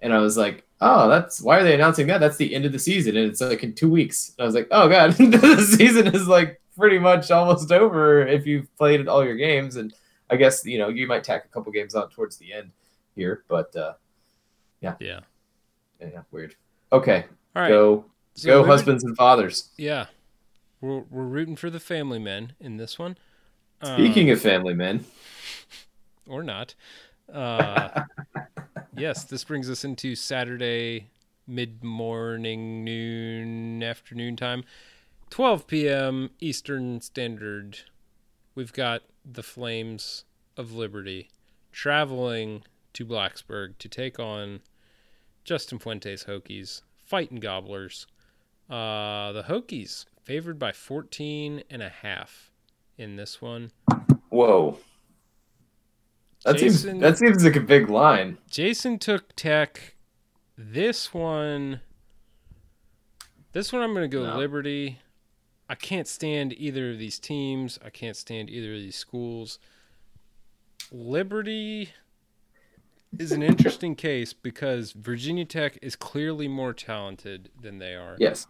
S1: and I was like, oh, that's why are they announcing that? That's the end of the season, and it's like in two weeks. And I was like, oh god, the season is like pretty much almost over if you've played all your games, and I guess you know you might tack a couple games on towards the end here, but uh,
S2: yeah.
S1: yeah, weird. Okay,
S2: All right.
S1: go
S2: So
S1: go husbands and fathers.
S2: Yeah. We're we're rooting for the family men in this one.
S1: Speaking
S2: Um,
S1: of family men,
S2: or not. Uh, yes, this brings us into Saturday mid morning, noon, afternoon time, 12 p.m. Eastern Standard. We've got the Flames of Liberty traveling to Blacksburg to take on Justin Fuente's Hokies, fighting Gobblers. Uh, the Hokies favored by 14 and a half in this one.
S1: whoa. That
S2: Jason-
S1: seems that seems like a big line.
S2: Jason took Tech. This one, this one, I'm going to go
S1: No.
S2: Liberty. I can't stand either of these teams. I can't stand either of these schools. Liberty is an interesting case because Virginia Tech is clearly more talented than they are.
S1: Yes,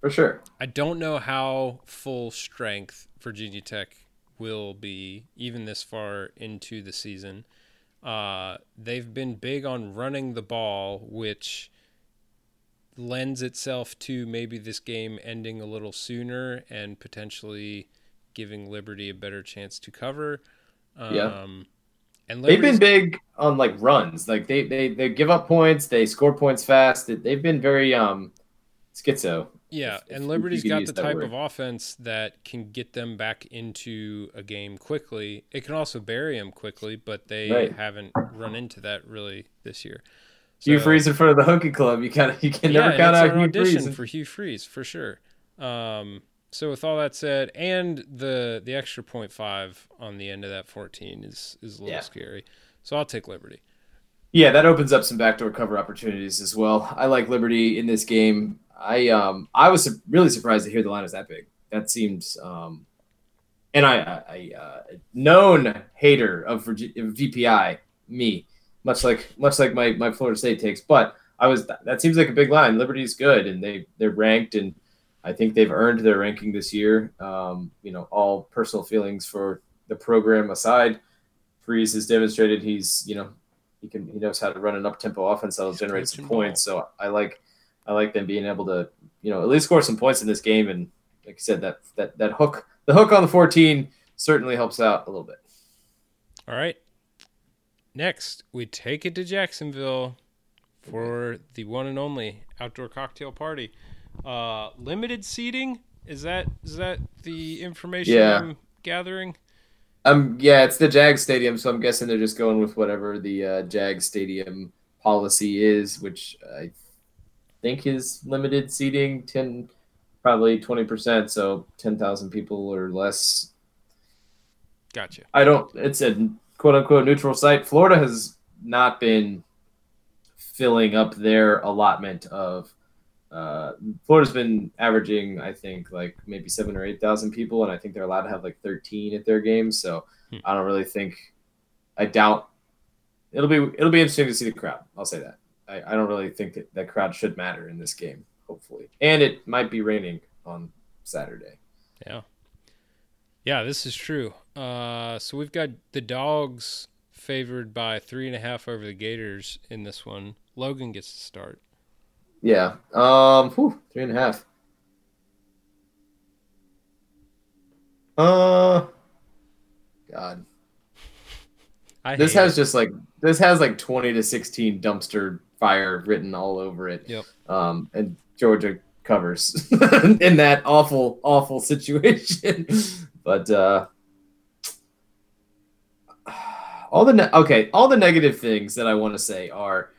S1: for sure.
S2: I don't know how full strength Virginia Tech will be even this far into the season. Uh, they've been big on running the ball, which lends itself to maybe this game ending a little sooner and potentially giving Liberty a better chance to cover. Um,
S1: Yeah.
S2: And
S1: They've been big on like runs. Like they they they give up points, they score points fast. They- They've been very um schizo.
S2: Yeah,
S1: if- if
S2: and
S1: you
S2: Liberty's got the type
S1: word.
S2: of offense that can get them back into a game quickly. It can also bury them quickly, but they
S1: Right.
S2: haven't run into that really this year.
S1: Hugh Freeze in front of the Hokie Club. You kind of you can
S2: yeah,
S1: never count out Hugh
S2: audition
S1: Freeze.
S2: for Hugh Freeze for sure. Um, so with all that said, and the the extra point five on the end of that fourteen is is a little
S1: Yeah.
S2: scary. So I'll take Liberty.
S1: Yeah, that opens up some backdoor cover opportunities as well. I like Liberty in this game. I um I was su- really surprised to hear the line was that big. That seems um, and I I, I uh, known hater of, VPI me much like much like my my Florida State takes, but I was that seems like a big line. Liberty's good and they they're ranked and I think they've earned their ranking this year. Um, you know, all personal feelings for the program aside, Freeze has demonstrated he's you know he can he knows how to run an up tempo offense that'll generate some points. So I like I like them being able to you know at least score some points in this game. And like I said, that that that hook the hook on the 14 certainly helps out a little bit.
S2: All right. Next, we take it to Jacksonville for the one and only outdoor cocktail party. Uh, limited seating is that is that the information
S1: Yeah.
S2: I'm gathering?
S1: Um, yeah, it's the Jag Stadium, so I'm guessing they're just going with whatever the uh, Jag Stadium policy is, which I think is limited seating, ten, probably twenty percent, so ten thousand people or less.
S2: Gotcha.
S1: I don't. It's a quote unquote neutral site. Florida has not been filling up their allotment of. Uh, Florida's been averaging, I think, like maybe seven or eight thousand people, and I think they're allowed to have like thirteen at their games. So
S2: Hmm.
S1: I don't really think. I doubt it'll be it'll be interesting to see the crowd. I'll say that. I, I don't really think that that crowd should matter in this game. Hopefully, and it might be raining on Saturday.
S2: Yeah. Yeah, this is true. Uh, so we've got the dogs favored by three and a half over the Gators in this one. Logan gets to start.
S1: Yeah. Um. Whew, three and a half. Uh. God.
S2: I
S1: This has
S2: it.
S1: just like this has like twenty to sixteen dumpster fire written all over it.
S2: Yep.
S1: Um. And Georgia covers in that awful, awful situation. but uh. All the ne- okay, all the negative things that I want to say are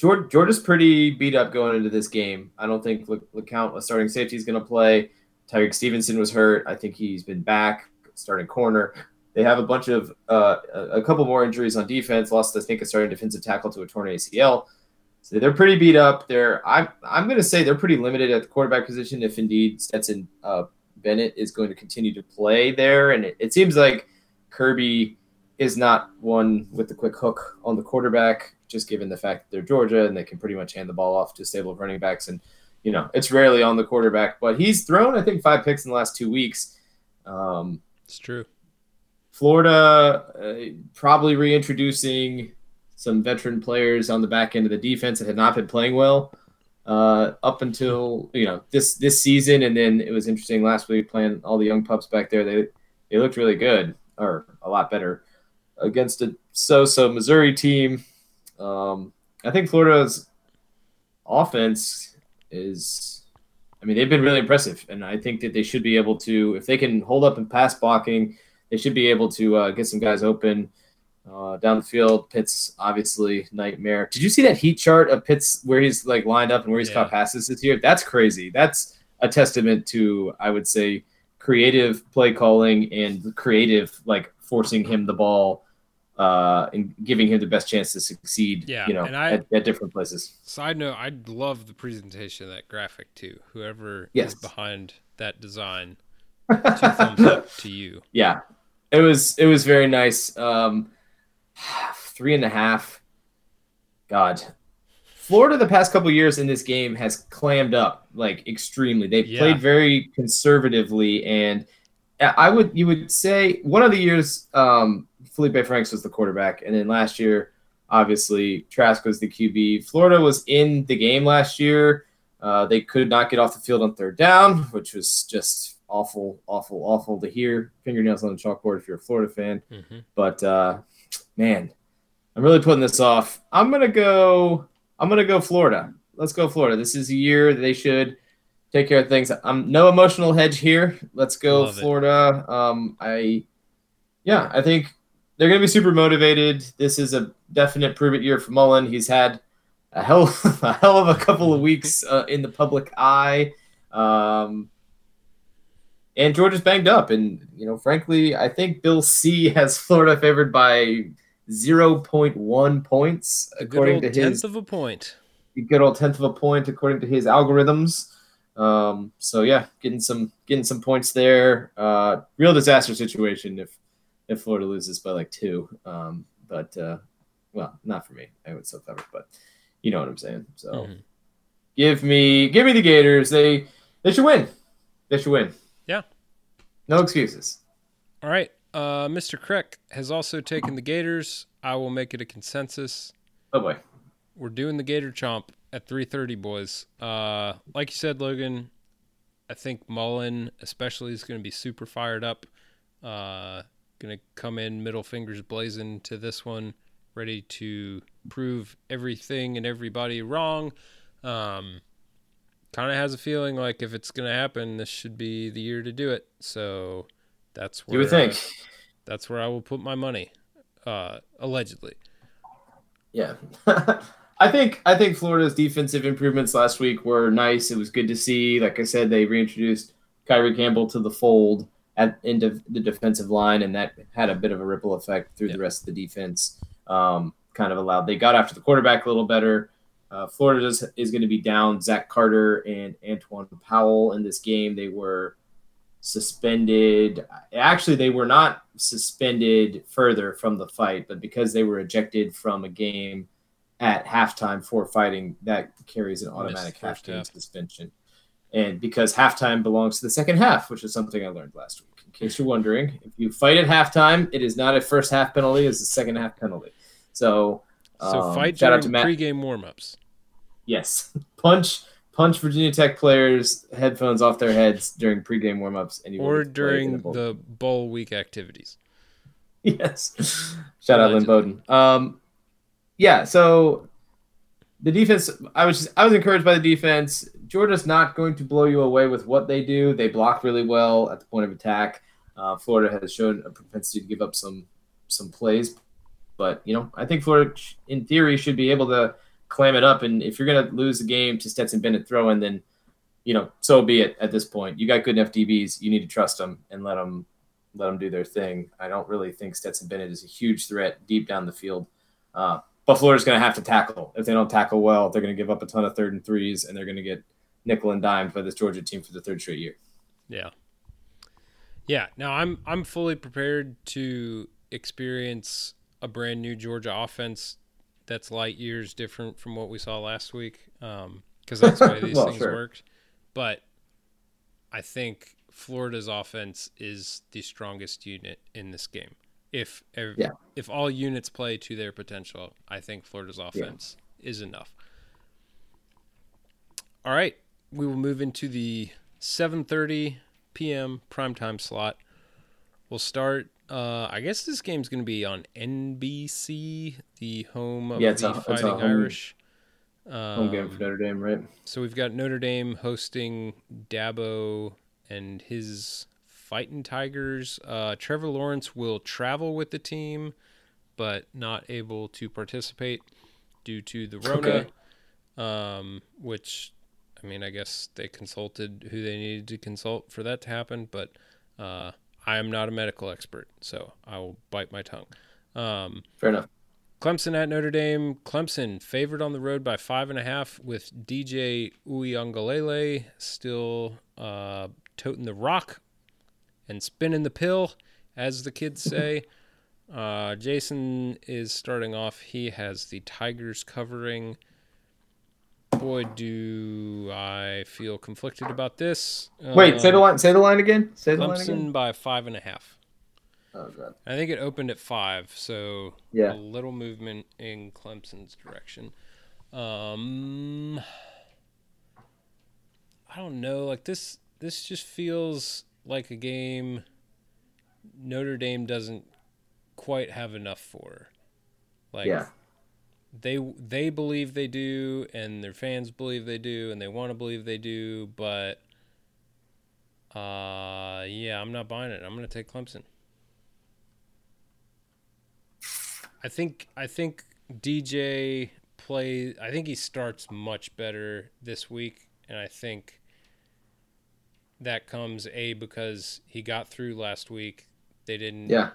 S1: Georgia, Georgia's pretty beat up going into this game. I don't think Le- LeCounte, a starting safety, is going to play. Tyrique Stevenson was hurt. I think he's been back, starting corner. They have a bunch of uh, a couple more injuries on defense. Lost, I think, a starting defensive tackle to a torn ACL. So they're pretty beat up. They're I'm I'm going to say they're pretty limited at the quarterback position. If indeed Stetson uh, Bennett is going to continue to play there, and it, it seems like Kirby is not one with the quick hook on the quarterback, just given the fact that they're Georgia and they can pretty much hand the ball off to stable running backs. And, you know, it's rarely on the quarterback, but he's thrown, I think, five picks in the last two weeks. Um,
S2: It's true.
S1: Florida uh, probably reintroducing some veteran players on the back end of the defense that had not been playing well uh, up until you know this this season, and then it was interesting last week playing all the young pups back there. They they looked really good, or a lot better against a so-so Missouri team. Um, I think Florida's offense is. I mean, they've been really impressive, and I think that they should be able to, if they can hold up in pass blocking, they should be able to uh, get some guys open uh, down the field. Pitts, obviously, nightmare. Did you see that heat chart of Pitts where he's like lined up and where he's
S2: Yeah.
S1: caught passes this year? That's crazy. That's a testament to, I would say, creative play calling and creative like forcing him the ball uh, and giving him the best chance to succeed.
S2: Yeah,
S1: you know,
S2: and I-
S1: at, at different places.
S2: Side note, I love the presentation of that graphic too. Whoever
S1: Yes.
S2: is behind that design, two thumbs up to you.
S1: Yeah, it was it was very nice. Um, three and a half. God, Florida the past couple years in this game has clammed up like extremely. They've
S2: Yeah.
S1: played very conservatively, and I would you would say one of the years um, Feleipe Franks was the quarterback, and then last year obviously Trask was the QB. Florida was in the game last year. Uh, they could not get off the field on third down, which was just awful, awful, awful to hear. Fingernails on the chalkboard if you're a Florida fan.
S2: hmm
S1: But uh, man, I'm really putting this off. I'm gonna go. I'm gonna go Florida. Let's go Florida. This is a year they should take care of things. I'm no emotional hedge here. Let's go
S2: Love.
S1: Florida. Um, I, yeah, I think they're gonna be super motivated. This is a definite prove it year for Mullen. He's had a hell, a hell of a couple of weeks uh, in the public eye. Um, and Georgia's banged up, and you know, frankly, I think Bill C has Florida favored by 0.1 points
S2: A good
S1: according
S2: old
S1: to
S2: tenth
S1: his
S2: of a point.
S1: good old tenth of a point according to his algorithms. Um, so yeah, getting some getting some points there. Uh, real disaster situation if if Florida loses by like two. Um, but uh, well, not for me. I would still cover, but you know what I'm saying. So
S2: Mhm.
S1: give me give me the Gators. They they should win. They should win.
S2: Yeah.
S1: No excuses.
S2: All right. Uh, Mr. Crick has also taken the Gators. I will make it a consensus.
S1: Oh boy.
S2: We're doing the Gator Chomp at 3:30, boys. Uh, like you said, Logan, I think Mullen especially is going to be super fired up. Uh, going to come in middle fingers blazing to this one, ready to prove everything and everybody wrong. Um, kind of has a feeling like if it's going to happen, this should be the year to do it. So that's where
S1: You would think.
S2: that's where I will put my money. Uh, allegedly.
S1: Yeah. I think I think Florida's defensive improvements last week were nice. It was good to see. Like I said, they reintroduced Kyree Campbell to the fold at into the defensive line, and that had a bit of a ripple effect through
S2: Yeah.
S1: the rest of the defense. Um, kind of allowed they got after the quarterback a little better. Uh, Florida is, is going to be down Zach Carter and Antwuan Powell in this game. They were suspended. Actually, they were not suspended further from the fight, but because they were ejected from a game at halftime for fighting, that carries an automatic
S2: first
S1: half suspension. And because halftime belongs to the second half, which is something I learned last week. In case you're wondering, if you fight at halftime, it is not a first half penalty; it's a second half penalty. So,
S2: So
S1: um,
S2: fight
S1: shout out
S2: during
S1: to Matt.
S2: pregame warmups.
S1: Yes, punch punch Virginia Tech players headphones off their heads during pregame warmups, and you
S2: or
S1: get to play in
S2: during
S1: bowl.
S2: the bowl week activities.
S1: yes. Shout out Lynn Bowden. Um, yeah. So the defense, I was just, I was encouraged by the defense. Georgia's not going to blow you away with what they do. They block really well at the point of attack. Uh, Florida has shown a propensity to give up some some plays, but you know I think Florida, in theory, should be able to clam it up. And if you're going to lose the game to Stetson Bennett throwing, then you know so be it. At this point, you got good enough DBs. You need to trust them and let them let them do their thing. I don't really think Stetson Bennett is a huge threat deep down the field. Uh, but Florida's going to have to tackle. If they don't tackle well, they're going to give up a ton of third and threes, and they're going to get nickel and dimed by this Georgia team for the third straight year.
S2: Yeah. Yeah. Now I'm I'm fully prepared to experience a brand new Georgia offense that's light years different from what we saw last week. Um, because that's the way these
S1: Well,
S2: things
S1: sure.
S2: worked. But I think Florida's offense is the strongest unit in this game. If ev-
S1: Yeah.
S2: if all units play to their potential, I think Florida's offense is enough. All right, we will move into the 7:30 p.m. primetime slot. We'll start. Uh, I guess this game's going to be on NBC, the home of
S1: Yeah, it's
S2: the
S1: a-
S2: Fighting
S1: home-
S2: Irish.
S1: Home game
S2: Um,
S1: for Notre Dame, right?
S2: so we've got Notre Dame hosting Dabo and his Fighting Tigers. Uh, Trevor Lawrence will travel with the team, but not able to participate due to the Rona.
S1: Okay.
S2: Um, which, I mean, I guess they consulted who they needed to consult for that to happen, but uh, I am not a medical expert, so I will bite my tongue. Um,
S1: Fair enough.
S2: Clemson at Notre Dame. Clemson favored on the road by five and a half with DJ Uiagalelei still uh, toting the rock and spinning the pill, as the kids say. uh, Jason is starting off. He has the Tigers covering. Boy, do I feel conflicted about this.
S1: Wait, say the
S2: Um,
S1: line. Say the line again. Say the line
S2: Clemson
S1: again.
S2: by five and a half.
S1: Oh god.
S2: I think it opened at five, so
S1: Yeah.
S2: a little movement in Clemson's direction. Um, I don't know. Like this, this just feels like a game Notre Dame doesn't quite have enough for. Like
S1: Yeah.
S2: They they believe they do and their fans believe they do and they want to believe they do, but uh yeah, I'm not buying it. I'm going to take Clemson. I think I think DJ play I think he starts much better this week and I think that comes a because he got through last week. They didn't
S1: Yeah.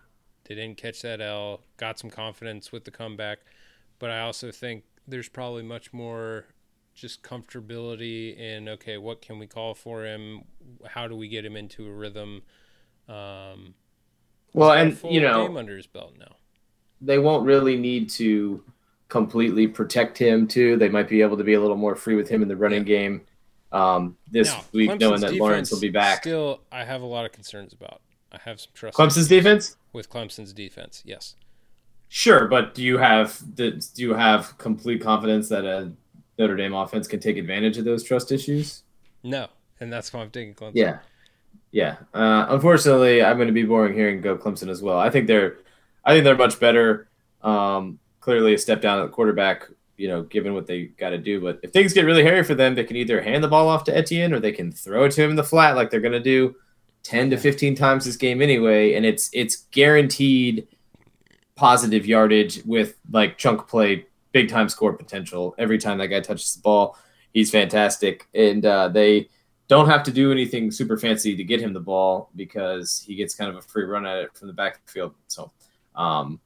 S2: they didn't catch that L, got some confidence with the comeback, but I also think there's probably much more just comfortability in okay, what can we call for him? How do we get him into a rhythm? Um,
S1: Well,
S2: he's got a
S1: and you know,
S2: under his belt now.
S1: they won't really need to completely protect him too. They might be able to be a little more free with him in the running game um, this
S2: Now,
S1: week, knowing that Lawrence will be back.
S2: Still, I have a lot of concerns about. I have some trust
S1: Clemson's defense,
S2: with Clemson's defense. Yes.
S1: Sure, but do you have do you have complete confidence that a Notre Dame offense can take advantage of those trust issues?
S2: No, and that's why I'm taking Clemson.
S1: Yeah, yeah. Uh, unfortunately, I'm going to be boring here and go Clemson as well. I think they're, I think they're much better. Um, clearly, a step down at the quarterback. You know, given what they got to do, but if things get really hairy for them, they can either hand the ball off to Etienne or they can throw it to him in the flat, like they're going to do ten to fifteen times this game anyway, and it's it's guaranteed positive yardage with like chunk play, big time score potential every time that guy touches the ball. He's fantastic, and uh, they don't have to do anything super fancy to get him the ball because he gets kind of a free run at it from the backfield. So, um,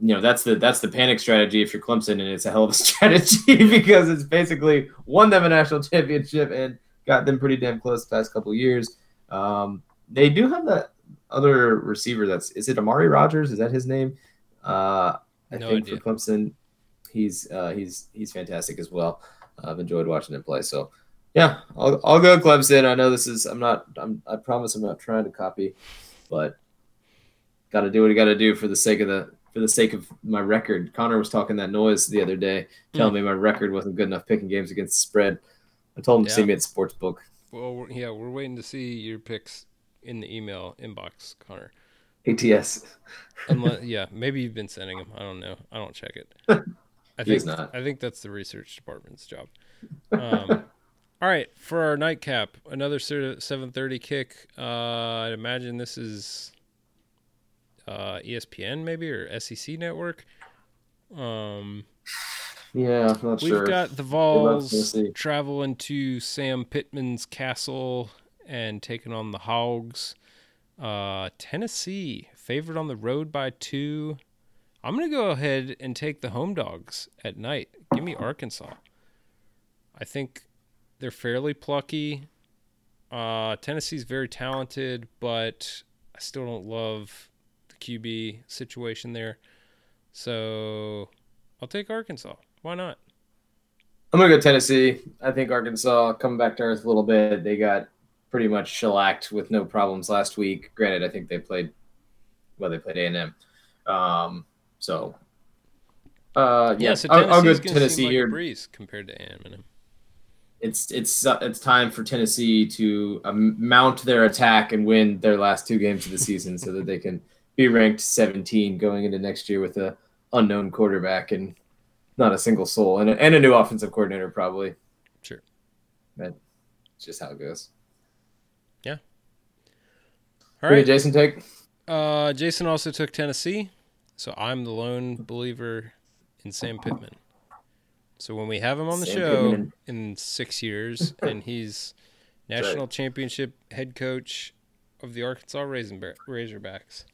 S1: you know, that's the that's the panic strategy if you're Clemson, and it's a hell of a strategy because it's basically won them a national championship and got them pretty damn close the past couple years. Um, they do have that other receiver. That's is it Amari Rodgers? Is that his name? Uh, I
S2: No
S1: think
S2: idea.
S1: for Clemson, he's uh, he's he's fantastic as well. I've enjoyed watching him play. So yeah, I'll, I'll go Clemson. I know this is I'm not I'm I promise I'm not trying to copy, but got to do what you got to do for the sake of the for the sake of my record. Connor was talking that noise the other day, telling me my record wasn't good enough picking games against the spread. I told him to see me at Sportsbook.
S2: Well, yeah, we're waiting to see your picks in the email inbox, Connor.
S1: ATS.
S2: Unless, yeah, maybe you've been sending them. I don't know. I don't check it. I think
S1: not.
S2: I think that's the research department's job. Um, all right, for our nightcap, another seven thirty kick. Uh, I'd imagine this is uh, ESPN maybe or SEC network. Um,
S1: Yeah, I'm not
S2: We've
S1: sure.
S2: got the Vols traveling to Sam Pittman's castle and taking on the Hogs. Uh, Tennessee favored on the road by two. I'm gonna go ahead and take the home dogs at night. Give me Arkansas. I think they're fairly plucky. Uh, Tennessee's very talented, but I still don't love the QB situation there. So I'll take Arkansas. Why not?
S1: I'm gonna go Tennessee. I think Arkansas coming back to earth a little bit. They got pretty much shellacked with no problems last week. Granted, I think they played well. They played A and M. Um, so uh,
S2: Yeah,
S1: yeah,
S2: so
S1: I'll, I'll go Tennessee
S2: like
S1: here.
S2: a breeze compared to A&M.
S1: It's it's uh, it's time for Tennessee to um, mount their attack and win their last two games of the season, so that they can be ranked 17 going into next year with a unknown quarterback and not a single soul and a, and a new offensive coordinator probably.
S2: Sure.
S1: But it's just how it goes. Yeah. All
S2: right.
S1: Jason take?
S2: Uh, Jason also took Tennessee, so I'm the lone believer in Sam Pittman. So when we have him on the
S1: Sam
S2: show
S1: Pittman.
S2: in six years, and he's
S1: right.
S2: national championship head coach of the Arkansas Raisin Razorbacks,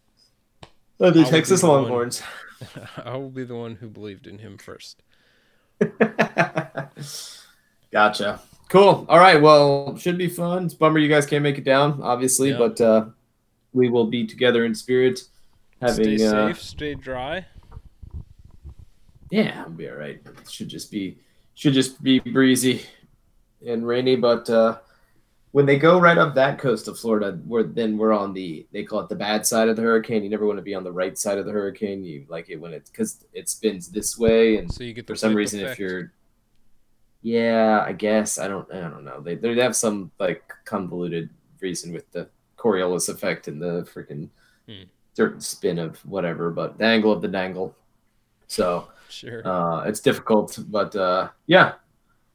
S1: Oh, the
S2: I will
S1: Texas
S2: be the one.
S1: Longhorns.
S2: I will be the one who believed in him first.
S1: gotcha. Cool. All right. Well, should be fun. It's a bummer you guys can't make it down, obviously,
S2: Yeah.
S1: but uh, we will be together in spirit. Having
S2: stay
S1: uh,
S2: safe, stay dry.
S1: yeah, we'll be all right. Should just be should just be breezy and rainy, but uh, when they go right up that coast of Florida, we're then we're on the they call it the bad side of the hurricane. You never want to be on the right side of the hurricane. You like it when it because it spins this way and
S2: So you get
S1: for some reason
S2: effect.
S1: if you're yeah i guess i don't i don't know they they have some like convoluted reason with the Coriolis effect and the freaking
S2: Hmm.
S1: certain spin of whatever, but the angle of the dangle. So
S2: Sure.
S1: uh, it's difficult, but uh, yeah,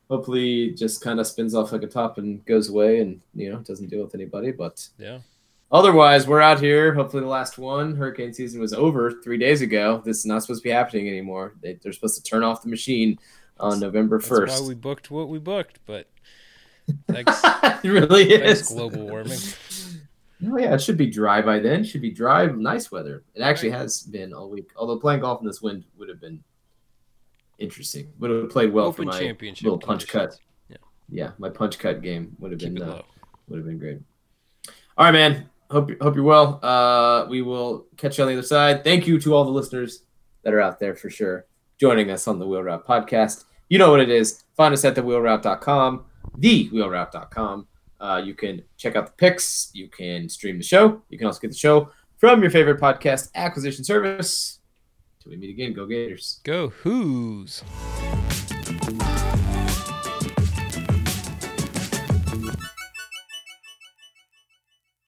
S1: hopefully just kind of spins off like a top and goes away, and you know doesn't deal with anybody. But
S2: yeah.
S1: otherwise, we're out here. Hopefully, the last one hurricane season was over three days ago. This is not supposed to be happening anymore. They, they're supposed to turn off the machine on November
S2: That's
S1: first.
S2: why we booked what we booked, but thanks,
S1: it really
S2: thanks
S1: is
S2: global warming.
S1: Oh yeah, it should be dry by then. Should be dry, nice weather. It actually has been all week. Although playing golf in this wind would have been interesting. Would have played well
S2: Open
S1: for my
S2: championship
S1: little punch cut.
S2: conditions.
S1: Yeah, my punch cut game would have
S2: Keep
S1: been uh, would have been great. All right, man. Hope hope you're well. Uh, we will catch you on the other side. Thank you to all the listeners that are out there for sure joining us on the Wheel Route podcast. You know what it is. Find us at thewheelroute.com, thewheelroute.com. Uh, you can check out the picks. You can stream the show. You can also get the show from your favorite podcast acquisition service. Till we meet again, go Gators.
S2: Go Hoos.